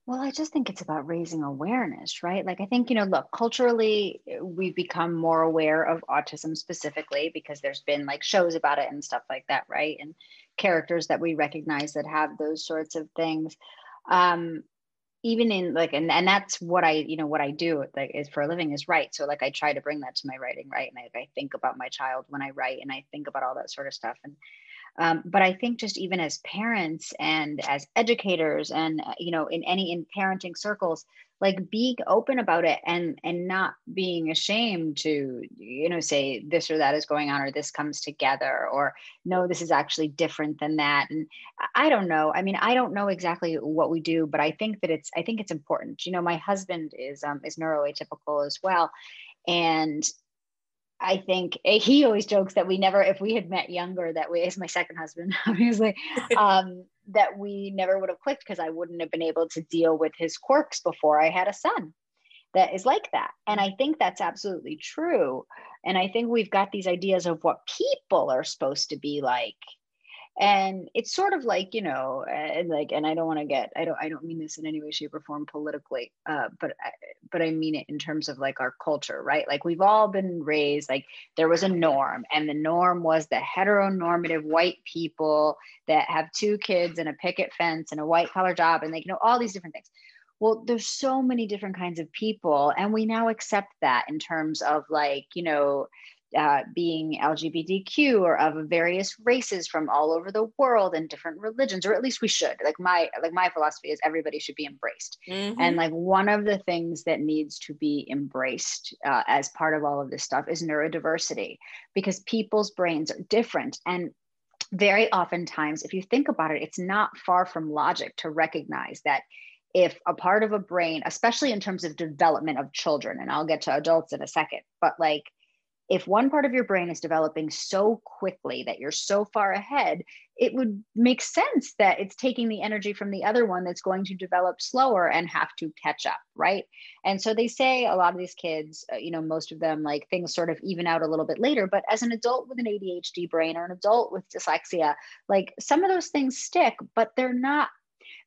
Well, I just think it's about raising awareness, right? Like, I think, you know, look, culturally, we've become more aware of autism specifically because there's been like shows about it and stuff like that, right? And characters that we recognize that have those sorts of things. Um, even in like, and, and that's what I, you know, what I do like is for a living is write. So like I try to bring that to my writing, right? And I, I think about my child when I write and I think about all that sort of stuff. And um, but I think just even as parents and as educators and uh, you know in any in parenting circles, like being open about it and and not being ashamed to you know say this or that is going on or this comes together or no this is actually different than that. And i don't know. I mean i don't know exactly what we do but i think that it's i think it's important. You know my husband is um is neuroatypical as well. And I think eh, he always jokes that we never, if we had met younger, that we, is my second husband, obviously, um, that we never would have clicked because I wouldn't have been able to deal with his quirks before I had a son that is like that. And I think that's absolutely true. And I think we've got these ideas of what people are supposed to be like and it's sort of like you know and like and i don't want to get i don't i don't mean this in any way shape or form politically uh, but I, but i mean it in terms of like our culture right? Like we've all been raised like there was a norm and the norm was the heteronormative white people that have two kids and a picket fence and a white collar job and like you know all these different things. Well there's so many different kinds of people and we now accept that in terms of like you know uh, being LGBTQ or of various races from all over the world and different religions, or at least we should. Like my like my philosophy is everybody should be embraced, mm-hmm. and like one of the things that needs to be embraced uh, as part of all of this stuff is neurodiversity, because people's brains are different and very oftentimes if you think about it it's not far from logic to recognize that if a part of a brain especially in terms of development of children and i'll get to adults in a second but like if one part of your brain is developing so quickly that you're so far ahead, it would make sense that it's taking the energy from the other one that's going to develop slower and have to catch up, right? And so they say a lot of these kids, uh, you know, most of them like things sort of even out a little bit later. But as an adult with an ADHD brain or an adult with dyslexia, like some of those things stick, but they're not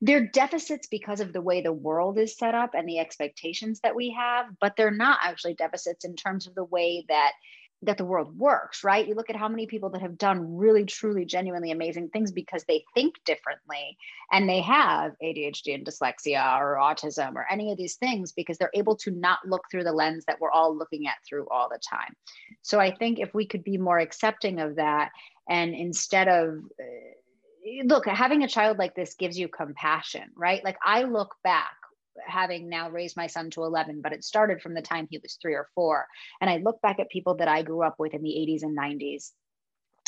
they're deficits because of the way the world is set up and the expectations that we have but they're not actually deficits in terms of the way that that the world works right? You look at how many people that have done really truly genuinely amazing things because they think differently and they have adhd and dyslexia or autism or any of these things because they're able to not look through the lens that we're all looking at through all the time. So i think if we could be more accepting of that and instead of uh, look, having a child like this gives you compassion, right? Like I look back having now raised my son to 11 but it started from the time he was 3 or 4 and i look back at people that i grew up with in the 80s and 90s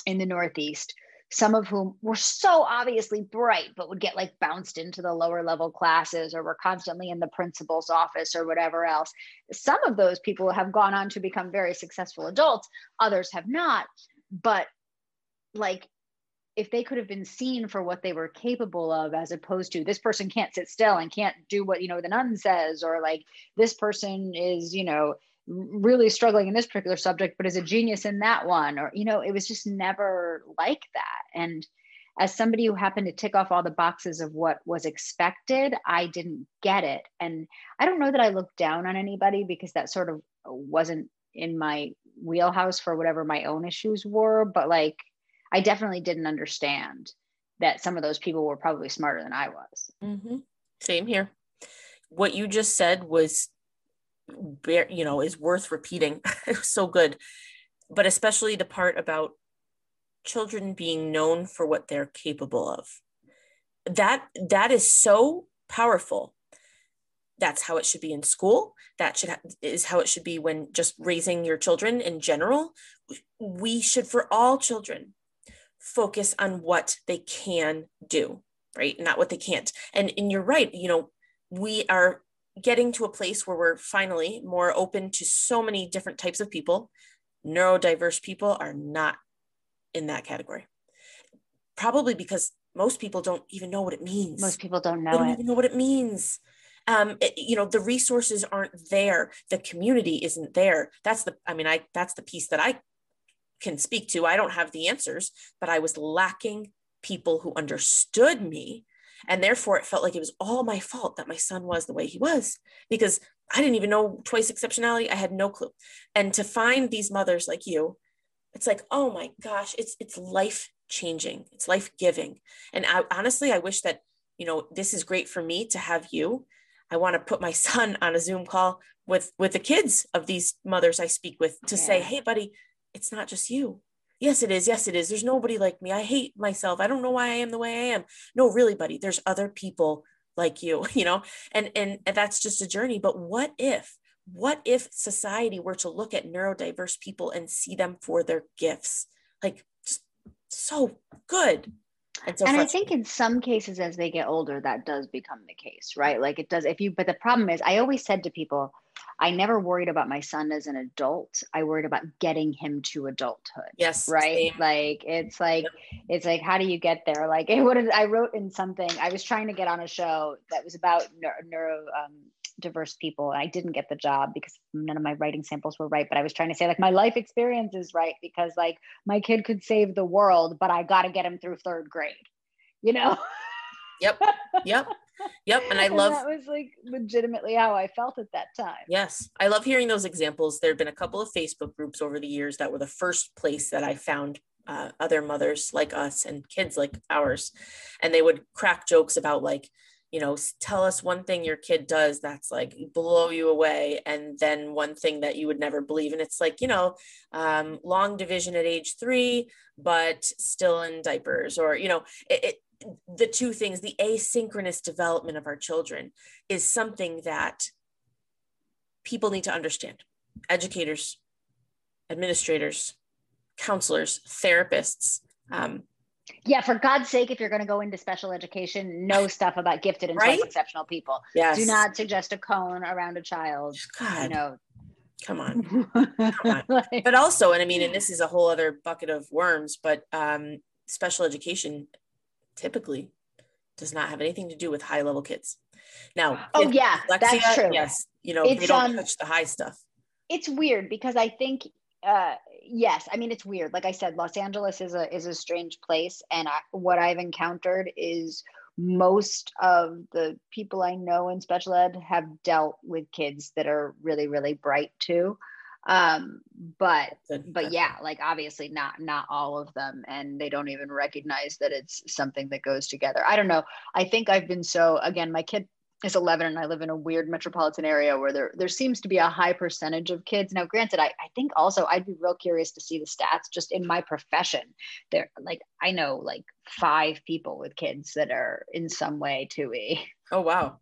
in the northeast some of whom were so obviously bright but would get like bounced into the lower level classes or were constantly in the principal's office or whatever else. Some of those people have gone on to become very successful adults. Others have not. But like if they could have been seen for what they were capable of as opposed to this person can't sit still and can't do what you know the nun says or like this person is you know really struggling in this particular subject but is a genius in that one or you know it was just never like that. And as somebody who happened to tick off all the boxes of what was expected i didn't get it. And i don't know that i looked down on anybody because that sort of wasn't in my wheelhouse for whatever my own issues were but like I definitely didn't understand that some of those people were probably smarter than I was. Mm-hmm. Same here. What you just said was, you know, is worth repeating. it was so good, but especially the part about children being known for what they're capable of. That that is so powerful. That's how it should be in school. That should ha- is how it should be when just raising your children in general. We should, for all children, focus on what they can do, right? Not what they can't. And, and you're right, you know, we are getting to a place where we're finally more open to so many different types of people. Neurodiverse people are not in that category. Probably because most people don't even know what it means. Most people don't know they don't it. even know what it means. Um, it, you know, the resources aren't there. The community isn't there. That's the, I mean, I, that's the piece that I can speak to. I don't have the answers, but I was lacking people who understood me And therefore, it felt like it was all my fault that my son was the way he was because I didn't even know twice exceptionality. I had no clue. And to find these mothers like you, it's like, oh my gosh, it's it's life changing. It's life giving. And I honestly, I wish that, you know, this is great for me to have you. I want to put my son on a Zoom call with with the kids of these mothers I speak with to yeah. say, hey, buddy, it's not just you. Yes it is. Yes it is. There's nobody like me. I hate myself. I don't know why i am the way i am. No really buddy there's other people like you you know? And and, that's just a journey. But what if what if society were to look at neurodiverse people and see them for their gifts? Like so good and, so and I think in some cases, as they get older, that does become the case, right? Like it does. If you, but the problem is, I always said to people, I never worried about my son as an adult. I worried about getting him to adulthood. Yes. Right. Same. Like it's like yep. it's like how do you get there? Like it would I wrote in something. I was trying to get on a show that was about neuro um, diverse people. I didn't get the job because none of my writing samples were right. But I was trying to say like my life experience is right because like my kid could save the world, but I got to get him through third grade. You know. Yep. Yep. Yep. And I love and that was like legitimately how I felt at that time. Yes. I love hearing those examples. There have been a couple of Facebook groups over the years that were the first place that I found uh, other mothers like us and kids like ours. And they would crack jokes about like, you know, tell us one thing your kid does that's like blow you away, and then one thing that you would never believe. And it's like, you know, um, long division at age three, but still in diapers, or, you know, it, it the two things, the asynchronous development of our children is something that people need to understand. Educators, administrators, counselors, therapists, um, yeah, for God's sake, if you're going to go into special education, know stuff about gifted and right? exceptional people. Yes. Do not suggest a cone around a child. God. You know, come on. come on. like, but also, and I mean, and this is a whole other bucket of worms, but um, special education typically does not have anything to do with high level kids. Now, oh yeah, that's true. Yes, you know, it's, they don't um, touch the high stuff. It's weird because I think uh, yes i mean it's weird. Like i said los angeles is a is a strange place and I, what i've encountered is most of the people i know in special ed have dealt with kids that are really really bright too. Um but but yeah like obviously not not all of them and they don't even recognize that it's something that goes together. I don't know. I think i've been so again my kid is 11 and I live in a weird metropolitan area where there, there seems to be a high percentage of kids. Now, granted, I, I think also I'd be real curious to see the stats just in my profession. There, like, I know like five people with kids that are in some way 2E. Oh, wow.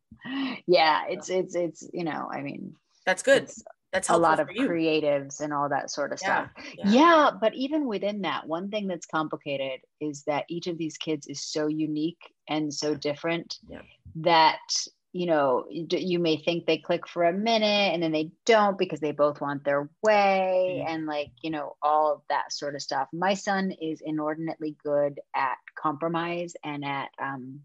yeah. It's, it's, it's, you know, I mean, that's good. That's a lot of creatives and all that sort of yeah, stuff. Yeah. yeah. But even within that, one thing that's complicated is that each of these kids is so unique and so different yeah. that you know you may think they click for a minute and then they don't because they both want their way mm-hmm. and like you know all that sort of stuff my son is inordinately good at compromise and at um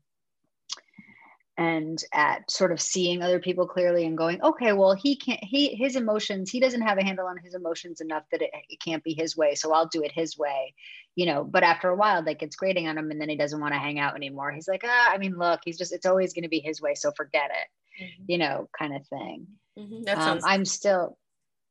and at sort of seeing other people clearly and going okay well he can't he his emotions he doesn't have a handle on his emotions enough that it, it can't be his way so i'll do it his way you know but after a while like it's grating on him and then he doesn't want to hang out anymore he's like ah i mean look he's just it's always going to be his way so forget it mm-hmm. you know kind of thing mm-hmm. um, i'm still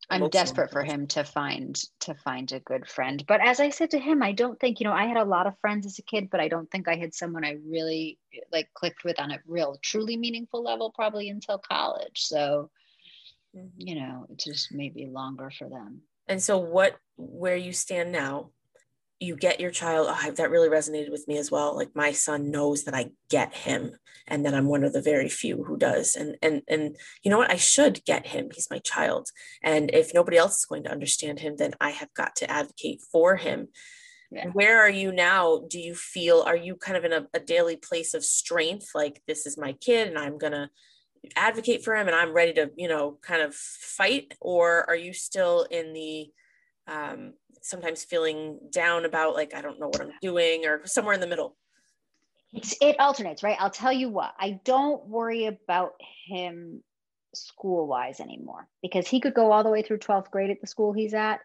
I'm desperate for him to find to find a good friend. But as I said to him, I don't think, you know, I had a lot of friends as a kid, but I don't think I had someone I really like clicked with on a real truly meaningful level probably until college. So, mm-hmm. you know, it just maybe longer for them. And so what where you stand now, you get your child oh, that really resonated with me as well like my son knows that i get him and that i'm one of the very few who does. And and and you know what? I should get him. He's my child. And if nobody else is going to understand him then i have got to advocate for him. Yeah. where are you now? Do you feel are you kind of in a, a daily place of strength? Like this is my kid and i'm gonna advocate for him and i'm ready to you know kind of fight? Or are you still in the um, sometimes feeling down about like I don't know what I'm doing or somewhere in the middle? It's, it alternates, right? I'll tell you what, I don't worry about him school wise anymore because he could go all the way through 12th grade at the school he's at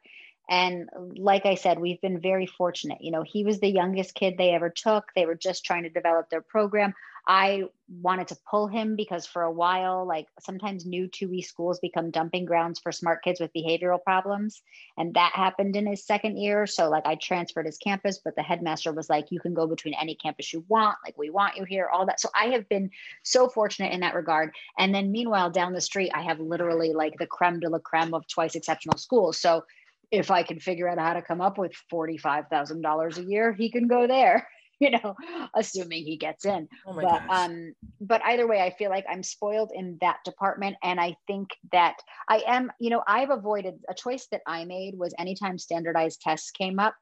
And like I said, we've been very fortunate. You know, he was the youngest kid they ever took. They were just trying to develop their program. I wanted to pull him because for a while, like sometimes new 2E schools become dumping grounds for smart kids with behavioral problems. And that happened in his second year. So, like, I transferred his campus, but the headmaster was like, you can go between any campus you want. Like, we want you here, all that. So, I have been so fortunate in that regard. And then, meanwhile, down the street, I have literally like the creme de la creme of twice exceptional schools. So, if I can figure out how to come up with $45,000 a year, he can go there. you know, assuming he gets in. Oh but gosh. um, but either way, I feel like I'm spoiled in that department, and I think that I am. You know, I've avoided a choice that I made was anytime standardized tests came up,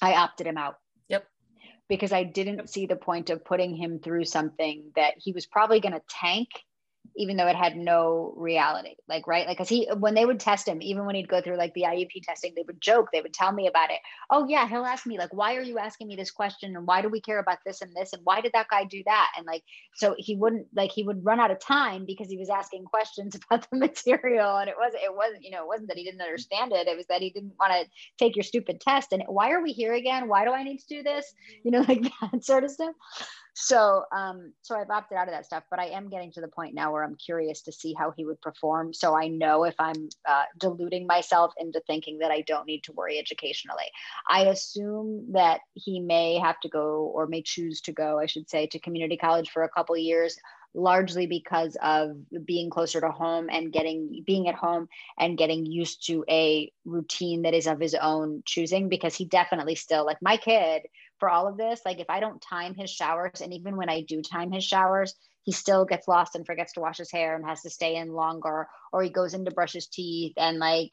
I opted him out. Yep. Because I didn't see the point of putting him through something that he was probably going to tank even though it had no reality like right? Like because he when they would test him even when he'd go through like the iep testing they would joke they would tell me about it. Oh yeah he'll ask me like why are you asking me this question? And why do we care about this and this? And why did that guy do that? And like so he wouldn't like he would run out of time because he was asking questions about the material. And it wasn't it wasn't you know it wasn't that he didn't understand it. It was that he didn't want to take your stupid test. And why are we here again? Why do i need to do this? You know like that sort of stuff so um so i've opted out of that stuff but i am getting to the point now where i'm curious to see how he would perform. So i know if i'm uh, deluding myself into thinking that i don't need to worry educationally. I assume that he may have to go or may choose to go i should say to community college for a couple years largely because of being closer to home and getting being at home and getting used to a routine that is of his own choosing because he definitely still like my kid for all of this like if i don't time his showers and even when i do time his showers he still gets lost and forgets to wash his hair and has to stay in longer or he goes in to brush his teeth and like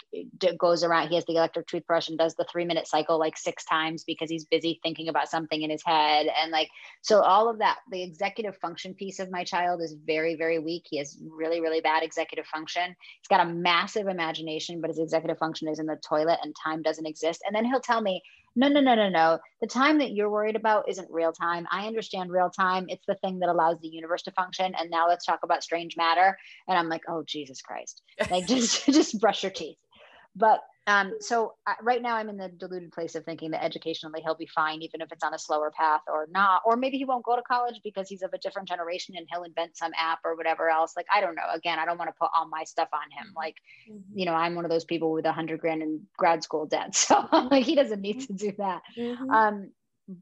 goes around he has the electric toothbrush and does the three minute cycle like six times because he's busy thinking about something in his head and like so all of that the executive function piece of my child is very very weak. He has really really bad executive function. He's got a massive imagination but his executive function is in the toilet and time doesn't exist and then he'll tell me no, no, no, no, no. The time that you're worried about isn't real time. I understand real time. It's the thing that allows the universe to function. And now let's talk about strange matter. And I'm like, oh, Jesus Christ. Like just, just brush your teeth. But um, so uh, right now I'm in the deluded place of thinking that educationally he'll be fine, even if it's on a slower path or not. Or maybe he won't go to college because he's of a different generation and he'll invent some app or whatever else. Like, I don't know. Again, I don't want to put all my stuff on him. Like, mm-hmm. you know, I'm one of those people with a hundred grand in grad school debt. So like he doesn't need to do that. Mm-hmm. Um,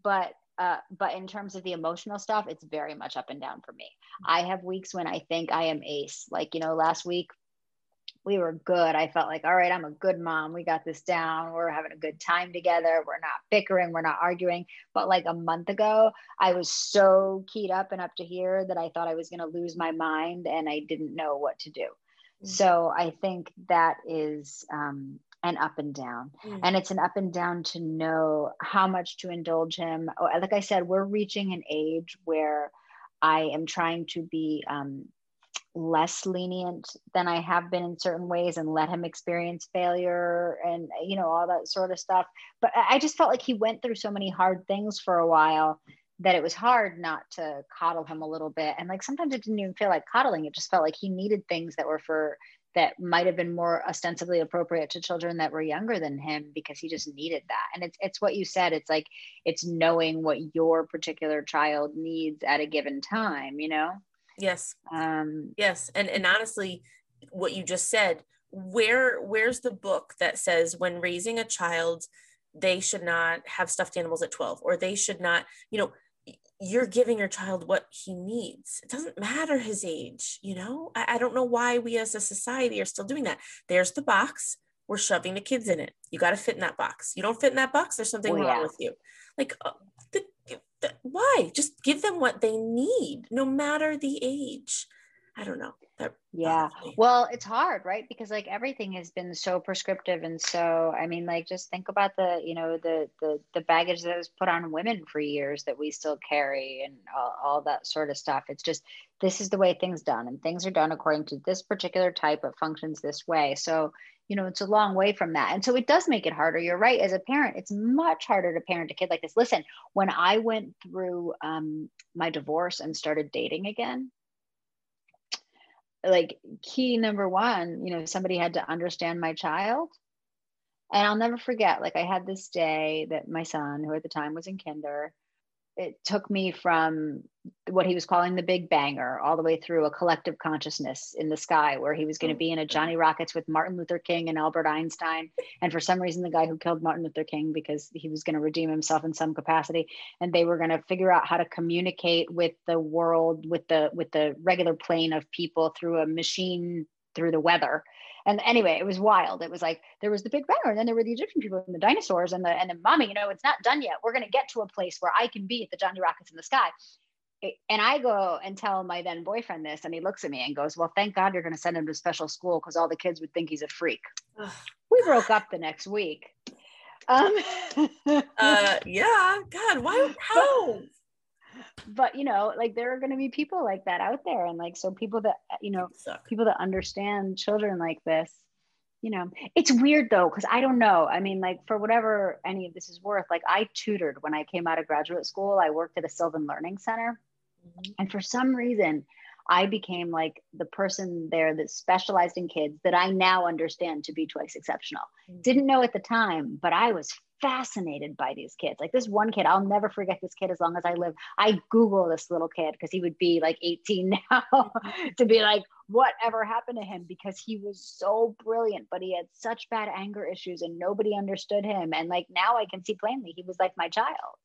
but uh, but in terms of the emotional stuff, it's very much up and down for me. I have weeks when I think I am ace. Like, you know, last week we were good. I felt like, all right, I'm a good mom. We got this down. We're having a good time together. We're not bickering. We're not arguing. But like a month ago, I was so keyed up and up to here that I thought I was going to lose my mind and I didn't know what to do. Mm-hmm. So I think that is um, an up and down. Mm-hmm. And it's an up and down to know how much to indulge him. Like I said, we're reaching an age where I am trying to be um, less lenient than I have been in certain ways and let him experience failure and you know all that sort of stuff. But I just felt like he went through so many hard things for a while that it was hard not to coddle him a little bit. And like sometimes it didn't even feel like coddling. It just felt like he needed things that were for that might have been more ostensibly appropriate to children that were younger than him because he just needed that. And it's it's what you said. It's like it's knowing what your particular child needs at a given time, you know? Yes. Um, yes. And and honestly, what you just said, where where's the book that says when raising a child, they should not have stuffed animals at 12 or they should not, you know, you're giving your child what he needs. It doesn't matter his age, you know? I, I don't know why we as a society are still doing that. There's the box we're shoving the kids in it. You got to fit in that box. You don't fit in that box, there's something oh, wrong with you. Like, uh, the, Just give them what they need, no matter the age. I don't know. That yeah. Well, it's hard, right? Because like everything has been so prescriptive and so I mean like just think about the, you know, the the the baggage that was put on women for years that we still carry and all, all that sort of stuff. It's just this is the way things done and things are done according to this particular type of functions this way. So, you know, it's a long way from that. And so it does make it harder. You're right. As a parent, it's much harder to parent a kid like this. Listen, when I went through um, my divorce and started dating again, like key number one, you know, somebody had to understand my child And I'll never forget, like I had this day that my son, who at the time was in kinder, it took me from what he was calling the big banger all the way through a collective consciousness in the sky where he was going to oh, be in a Johnny Rockets with Martin Luther King and Albert Einstein. And for some reason, the guy who killed Martin Luther King because he was going to redeem himself in some capacity. And they were going to figure out how to communicate with the world, with the with the regular plane of people through a machine through the weather and anyway, it was wild. It was like there was the big banger, and then there were the Egyptian people and the dinosaurs and the and the mommy. You know, it's not done yet. We're going to get to a place where I can be at the Johnny Rockets in the sky. And I go and tell my then boyfriend this, and he looks at me and goes, "Well, thank God you're going to send him to special school because all the kids would think he's a freak." we broke up the next week. Um, uh, yeah, God, why? How? But you know like there are going to be people like that out there and like so people that you know people that understand children like this you know it's weird though because i don't know. I mean like for whatever any of this is worth like i tutored when i came out of graduate school. I worked at a sylvan learning center. Mm-hmm. and for some reason i became like the person there that specialized in kids that i now understand to be twice exceptional. Mm-hmm. didn't know at the time but i was fascinated by these kids. Like this one kid, I'll never forget this kid as long as I live. I Google this little kid because he would be like 18 now to be like, whatever happened to him because he was so brilliant, but he had such bad anger issues and nobody understood him. And like now I can see plainly he was like my child.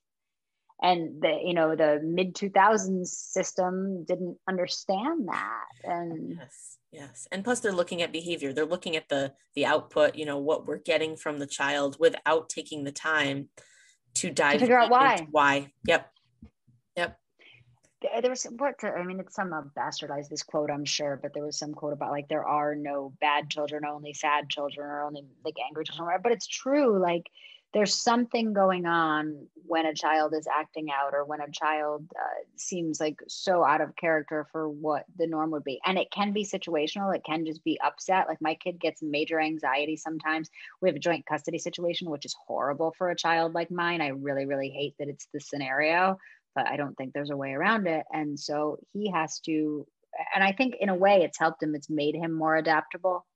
And the you know the mid 2000s system didn't understand that. And yes Yes. And plus they're looking at behavior. They're looking at the the output, you know, what we're getting from the child without taking the time to dive to figure out why. Why. Yep. Yep. There was what I mean, it's some uh, bastardized this quote, I'm sure, but there was some quote about like there are no bad children, only sad children, or only like angry children. But it's true. Like there's something going on when a child is acting out or when a child uh, seems like so out of character for what the norm would be. And it can be situational. It can just be upset. Like my kid gets major anxiety sometimes. We have a joint custody situation which is horrible for a child like mine. I really really hate that it's the scenario but i don't think there's a way around it. And so he has to and i think in a way it's helped him. It's made him more adaptable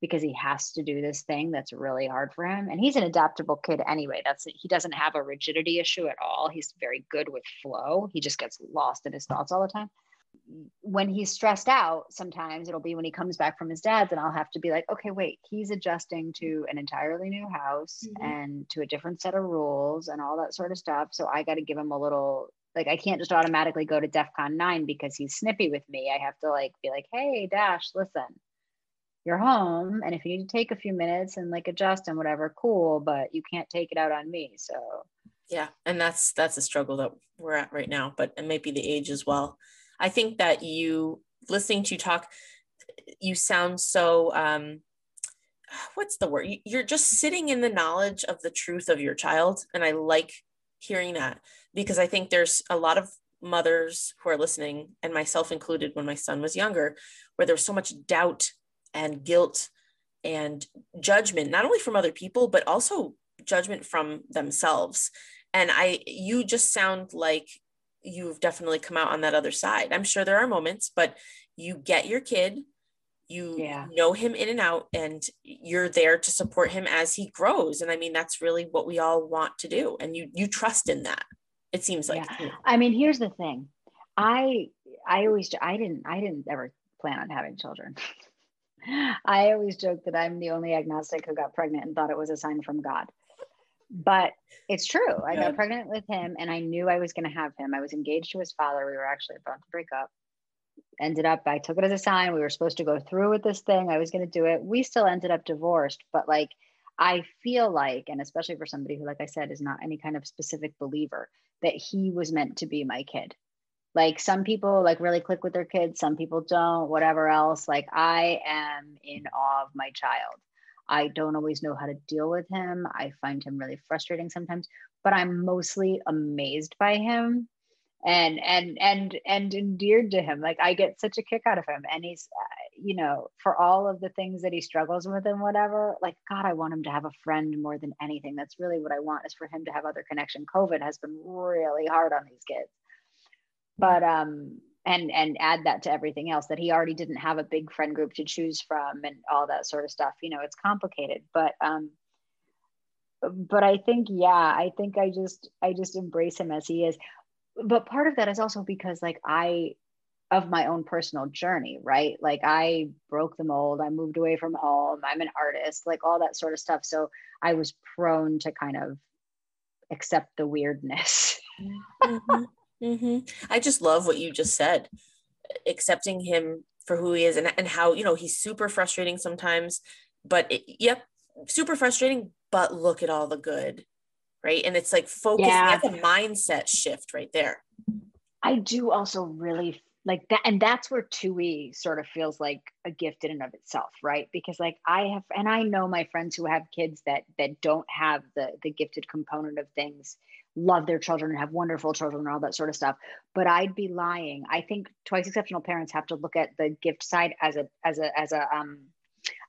because he has to do this thing that's really hard for him. And he's an adaptable kid anyway. That's he doesn't have a rigidity issue at all. He's very good with flow. He just gets lost in his thoughts all the time. When he's stressed out, sometimes it'll be when he comes back from his dad's, and I'll have to be like, okay, wait, he's adjusting to an entirely new house mm-hmm. and to a different set of rules and all that sort of stuff. So I got to give him a little like I can't just automatically go to DEFCON 9 because he's snippy with me. I have to like be like, hey, Dash, listen, you're home and if you need to take a few minutes and like adjust and whatever cool but you can't take it out on me so. Yeah and that's that's a struggle that we're at right now but it might be the age as well. I think that you listening to you talk you sound so um what's the word? You're just sitting in the knowledge of the truth of your child and i like hearing that because i think there's a lot of mothers who are listening and myself included when my son was younger where there was so much doubt and guilt and judgment not only from other people but also judgment from themselves. And i you just sound like you've definitely come out on that other side. I'm sure there are moments but you get your kid you yeah. know him in and out and you're there to support him as he grows. And i mean that's really what we all want to do. And you you trust in that it seems like. Yeah. i mean here's the thing. I i always i didn't i didn't ever plan on having children I always joke that I'm the only agnostic who got pregnant and thought it was a sign from God. But it's true. I got pregnant with him and I knew I was going to have him. I was engaged to his father. We were actually about to break up. Ended up, I took it as a sign. We were supposed to go through with this thing. I was going to do it. We still ended up divorced. But like, I feel like, and especially for somebody who, like I said, is not any kind of specific believer, that he was meant to be my kid like some people like really click with their kids some people don't whatever else. Like i am in awe of my child. I don't always know how to deal with him. I find him really frustrating sometimes but i'm mostly amazed by him and and and and endeared to him. Like i get such a kick out of him and he's uh, you know for all of the things that he struggles with and whatever like god i want him to have a friend more than anything. That's really what i want is for him to have other connection. Covid has been really hard on these kids but um and and add that to everything else that he already didn't have a big friend group to choose from and all that sort of stuff you know it's complicated but um but I think, yeah, I think I just, I just embrace him as he is. But part of that is also because like I, of my own personal journey, right? Like I broke the mold, I moved away from home, I'm an artist, like all that sort of stuff. So I was prone to kind of accept the weirdness. mm-hmm. Mm-hmm. I just love what you just said, accepting him for who he is and, and how, you know, he's super frustrating sometimes, but it, yep, super frustrating, but look at all the good, right? And it's like focus, yeah. that's a mindset shift right there. I do also really like that and that's where 2E sort of feels like a gift in and of itself right because like i have and i know my friends who have kids that that don't have the the gifted component of things love their children and have wonderful children and all that sort of stuff but i'd be lying i think twice exceptional parents have to look at the gift side as a as a as a um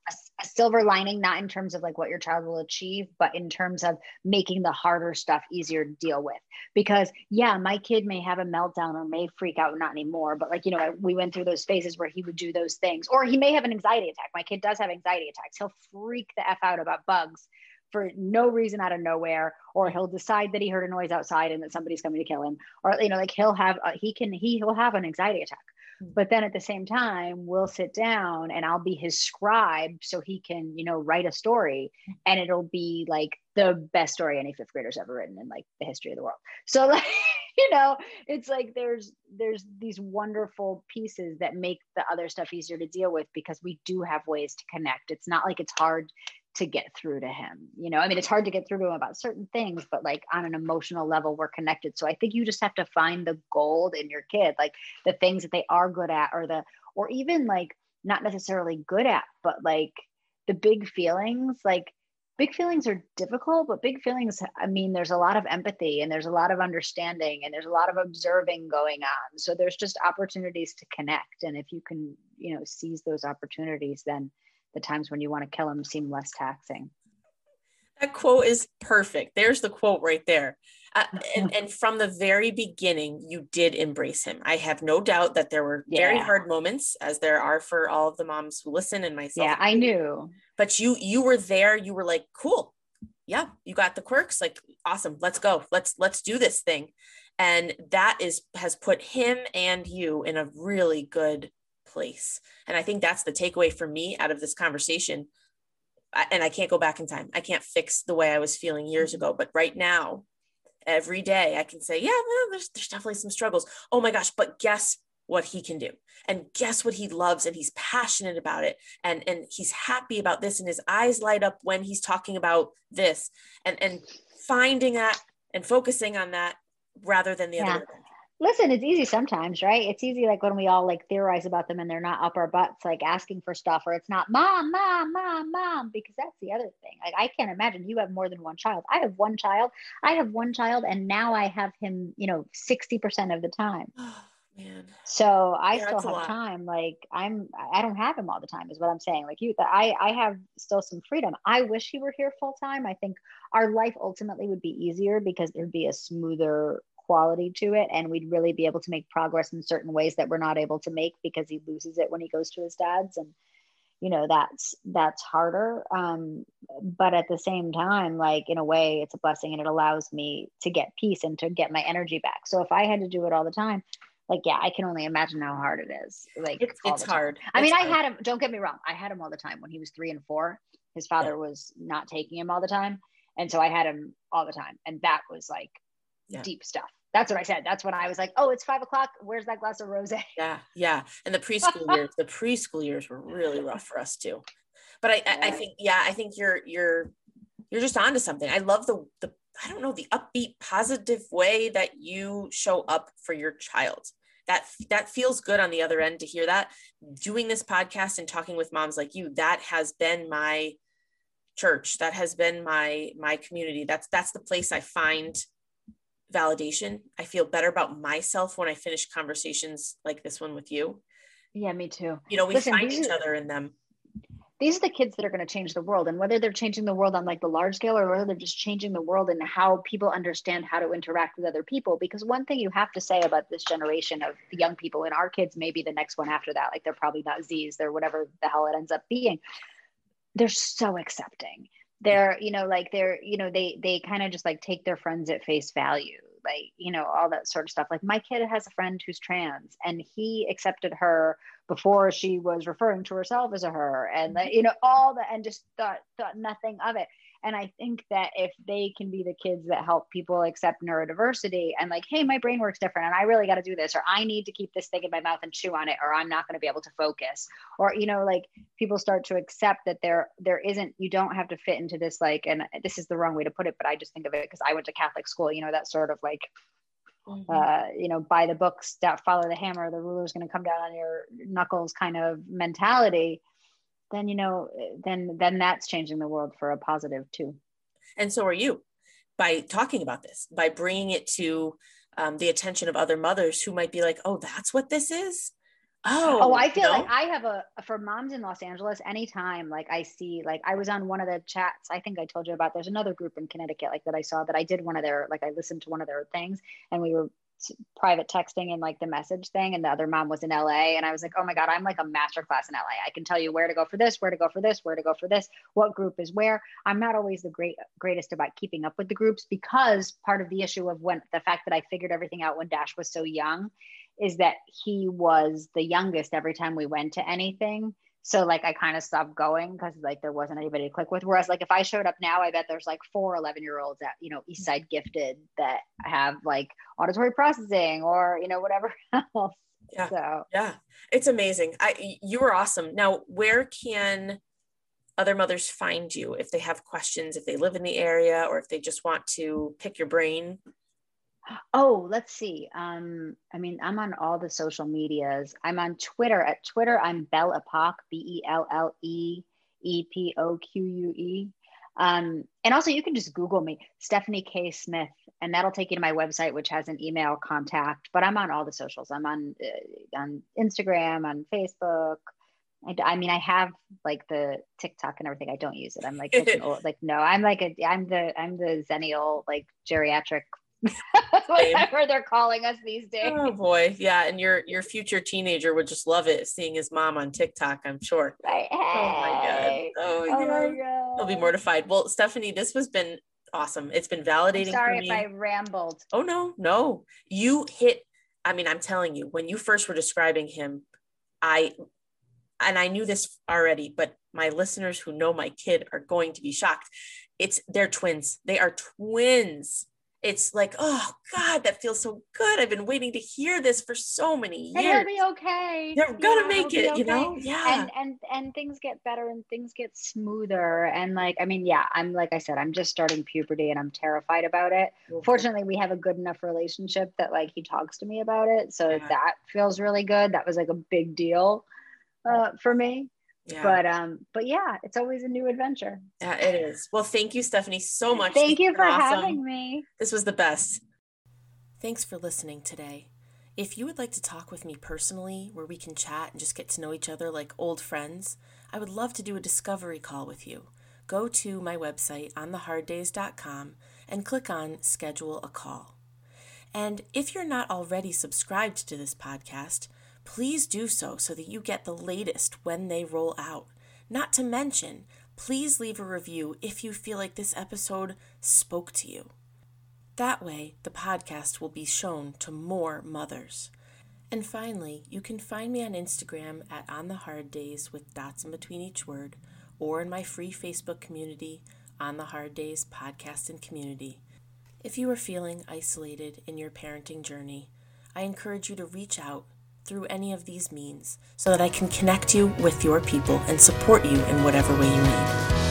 a, silver lining, not in terms of like what your child will achieve, but in terms of making the harder stuff easier to deal with. Because yeah, my kid may have a meltdown or may freak out, not anymore, but like, you know, we went through those phases where he would do those things, or he may have an anxiety attack. My kid does have anxiety attacks. He'll freak the F out about bugs for no reason out of nowhere or he'll decide that he heard a noise outside and that somebody's coming to kill him or you know like he'll have a, he can he will have an anxiety attack. Hmm. But then at the same time we'll sit down and i'll be his scribe so he can you know write a story hmm. and it'll be like the best story any fifth grader's ever written in like the history of the world. So like you know it's like there's there's these wonderful pieces that make the other stuff easier to deal with because we do have ways to connect. It's not like it's hard to get through to him. You know, I mean, it's hard to get through to him about certain things, but like on an emotional level, we're connected. So I think you just have to find the gold in your kid, like the things that they are good at, or the, or even like not necessarily good at, but like the big feelings. Like big feelings are difficult, but big feelings, I mean, there's a lot of empathy and there's a lot of understanding and there's a lot of observing going on. So there's just opportunities to connect. And if you can, you know, seize those opportunities, then the times when you want to kill them seem less taxing. That quote is perfect. There's the quote right there. Uh, and, and, from the very beginning, you did embrace him. I have no doubt that there were yeah. very hard moments, as there are for all of the moms who listen and myself. Yeah, I knew. But you you were there. You were like, cool. Yeah, you got the quirks. Like, awesome. Let's go. Let's let's do this thing. And that is has put him and you in a really good place. And I think that's the takeaway for me out of this conversation. And I can't go back in time. I can't fix the way I was feeling years mm-hmm. ago. But right now, every day I can say, yeah, well, there's, there's definitely some struggles. Oh my gosh, but guess what he can do and guess what he loves and he's passionate about it and and he's happy about this and his eyes light up when he's talking about this and and finding that and focusing on that rather than the yeah. other listen it's easy sometimes right it's easy like when we all like theorize about them and they're not up our butts like asking for stuff or it's not mom mom mom mom because that's the other thing like i can't imagine you have more than one child i have one child i have one child and now i have him you know 60% of the time Man. So I yeah, still have time. Like I'm, I don't have him all the time, is what I'm saying. Like you, I, I have still some freedom. I wish he were here full time. I think our life ultimately would be easier because there'd be a smoother quality to it and we'd really be able to make progress in certain ways that we're not able to make because he loses it when he goes to his dad's and you know that's that's harder. Um, but at the same time like in a way it's a blessing and it allows me to get peace and to get my energy back. So if i had to do it all the time like yeah i can only imagine how hard it is like it's, it's hard. i mean hard. i had him don't get me wrong i had him all the time. When he was three and four his father yeah. was not taking him all the time and so i had him all the time and that was like yeah. deep stuff. That's what I said. That's when I was like, oh, it's five o'clock. Where's that glass of rose? Yeah, yeah. And the preschool years, the preschool years were really rough for us too. But I, yeah. I, I think, yeah, I think you're you're you're just onto something. I love the the I don't know the upbeat, positive way that you show up for your child. That that feels good on the other end to hear that. Doing this podcast and talking with moms like you, that has been my church. That has been my my community. That's that's the place I find validation. I feel better about myself when I finish conversations like this one with you. Yeah, me too. You know, we Listen, find each are, other in them. These are the kids that are going to change the world. And whether they're changing the world on like the large scale or whether they're just changing the world and how people understand how to interact with other people. Because one thing you have to say about this generation of young people, and our kids maybe the next one after that, like they're probably not Z's, they're whatever the hell it ends up being. They're so accepting they're you know like they're you know they they kind of just like take their friends at face value like you know all that sort of stuff. Like my kid has a friend who's trans and he accepted her before she was referring to herself as a her and mm-hmm. like, you know all that and just thought thought nothing of it and I think that if they can be the kids that help people accept neurodiversity and like, hey, my brain works different and I really got to do this, or I need to keep this thing in my mouth and chew on it, or I'm not going to be able to focus. Or, you know, like people start to accept that there there isn't, you don't have to fit into this like, and this is the wrong way to put it, but I just think of it because I went to Catholic school, you know, that sort of like Mm-hmm. Uh, you know, buy the books, that follow the hammer, the ruler's going to come down on your knuckles kind of mentality then you know then then that's changing the world for a positive too and so are you by talking about this by bringing it to um, the attention of other mothers who might be like oh that's what this is oh oh i feel no? like i have a for moms in los angeles anytime like i see like i was on one of the chats i think i told you about there's another group in connecticut like that i saw that i did one of their like i listened to one of their things and we were private texting and like the message thing and the other mom was in LA and I was like, "Oh my god, I'm like a master class in LA. I can tell you where to go for this, where to go for this, where to go for this, what group is where." I'm not always the great greatest about keeping up with the groups because part of the issue of when the fact that I figured everything out when Dash was so young is that he was the youngest every time we went to anything so like I kind of stopped going because like there wasn't anybody to click with. Whereas like if I showed up now, I bet there's like four 11 year olds at, you know, East mm. Side gifted that have like auditory processing or, you know, whatever else. Yeah. So yeah, it's amazing. I, you were awesome. Now, where can other mothers find you if they have questions, if they live in the area or if they just want to pick your brain? Oh, let's see. Um, I mean, I'm on all the social medias. I'm on Twitter. At Twitter, I'm Belle Epoque, B E L L E E P O Q U E. Um, and also, you can just Google me, Stephanie K. Smith, and that'll take you to my website, which has an email contact. But I'm on all the socials. I'm on uh, on Instagram, on Facebook. I, I, mean, I have like the TikTok and everything. I don't use it. I'm like old, like no. I'm like a I'm the I'm the xennial like geriatric whatever they're calling us these days. Oh boy, yeah, and your your future teenager would just love it seeing his mom on TikTok. I'm sure. Right. Hey. Oh my god. Oh, oh my god. He'll be mortified. Well, Stephanie, this has been awesome. It's been validating. I'm sorry if I rambled. Oh no, no. You hit. I mean, I'm telling you, when you first were describing him, I and I knew this already, but my listeners who know my kid are going to be shocked. It's they're twins. They are twins it's like, oh God, that feels so good. I've been waiting to hear this for so many years. And it'll be okay. They're gonna yeah, make it, okay. you know? Yeah. And and and things get better and things get smoother. And like, I mean, yeah, I'm like I said, I'm just starting puberty and I'm terrified about it. Okay. Fortunately, we have a good enough relationship that like he talks to me about it. So yeah. that feels really good. That was like a big deal uh, for me. Yeah. But um, but yeah, it's always a new adventure. Yeah, it is. Well, thank you, Stephanie, so much. Thank you for awesome. having me. This was the best. Thanks for listening today. If you would like to talk with me personally, where we can chat and just get to know each other like old friends, I would love to do a discovery call with you. Go to my website ontheharddays.com and click on schedule a call. And if you're not already subscribed to this podcast, please do so so that you get the latest when they roll out. Not to mention, please leave a review if you feel like this episode spoke to you. That way, the podcast will be shown to more mothers. And finally, you can find me on Instagram at On the Hard Days with dots in between each word, or in my free Facebook community, On the Hard Days Podcast and Community. If you are feeling isolated in your parenting journey, I encourage you to reach out through any of these means so that I can connect you with your people and support you in whatever way you need.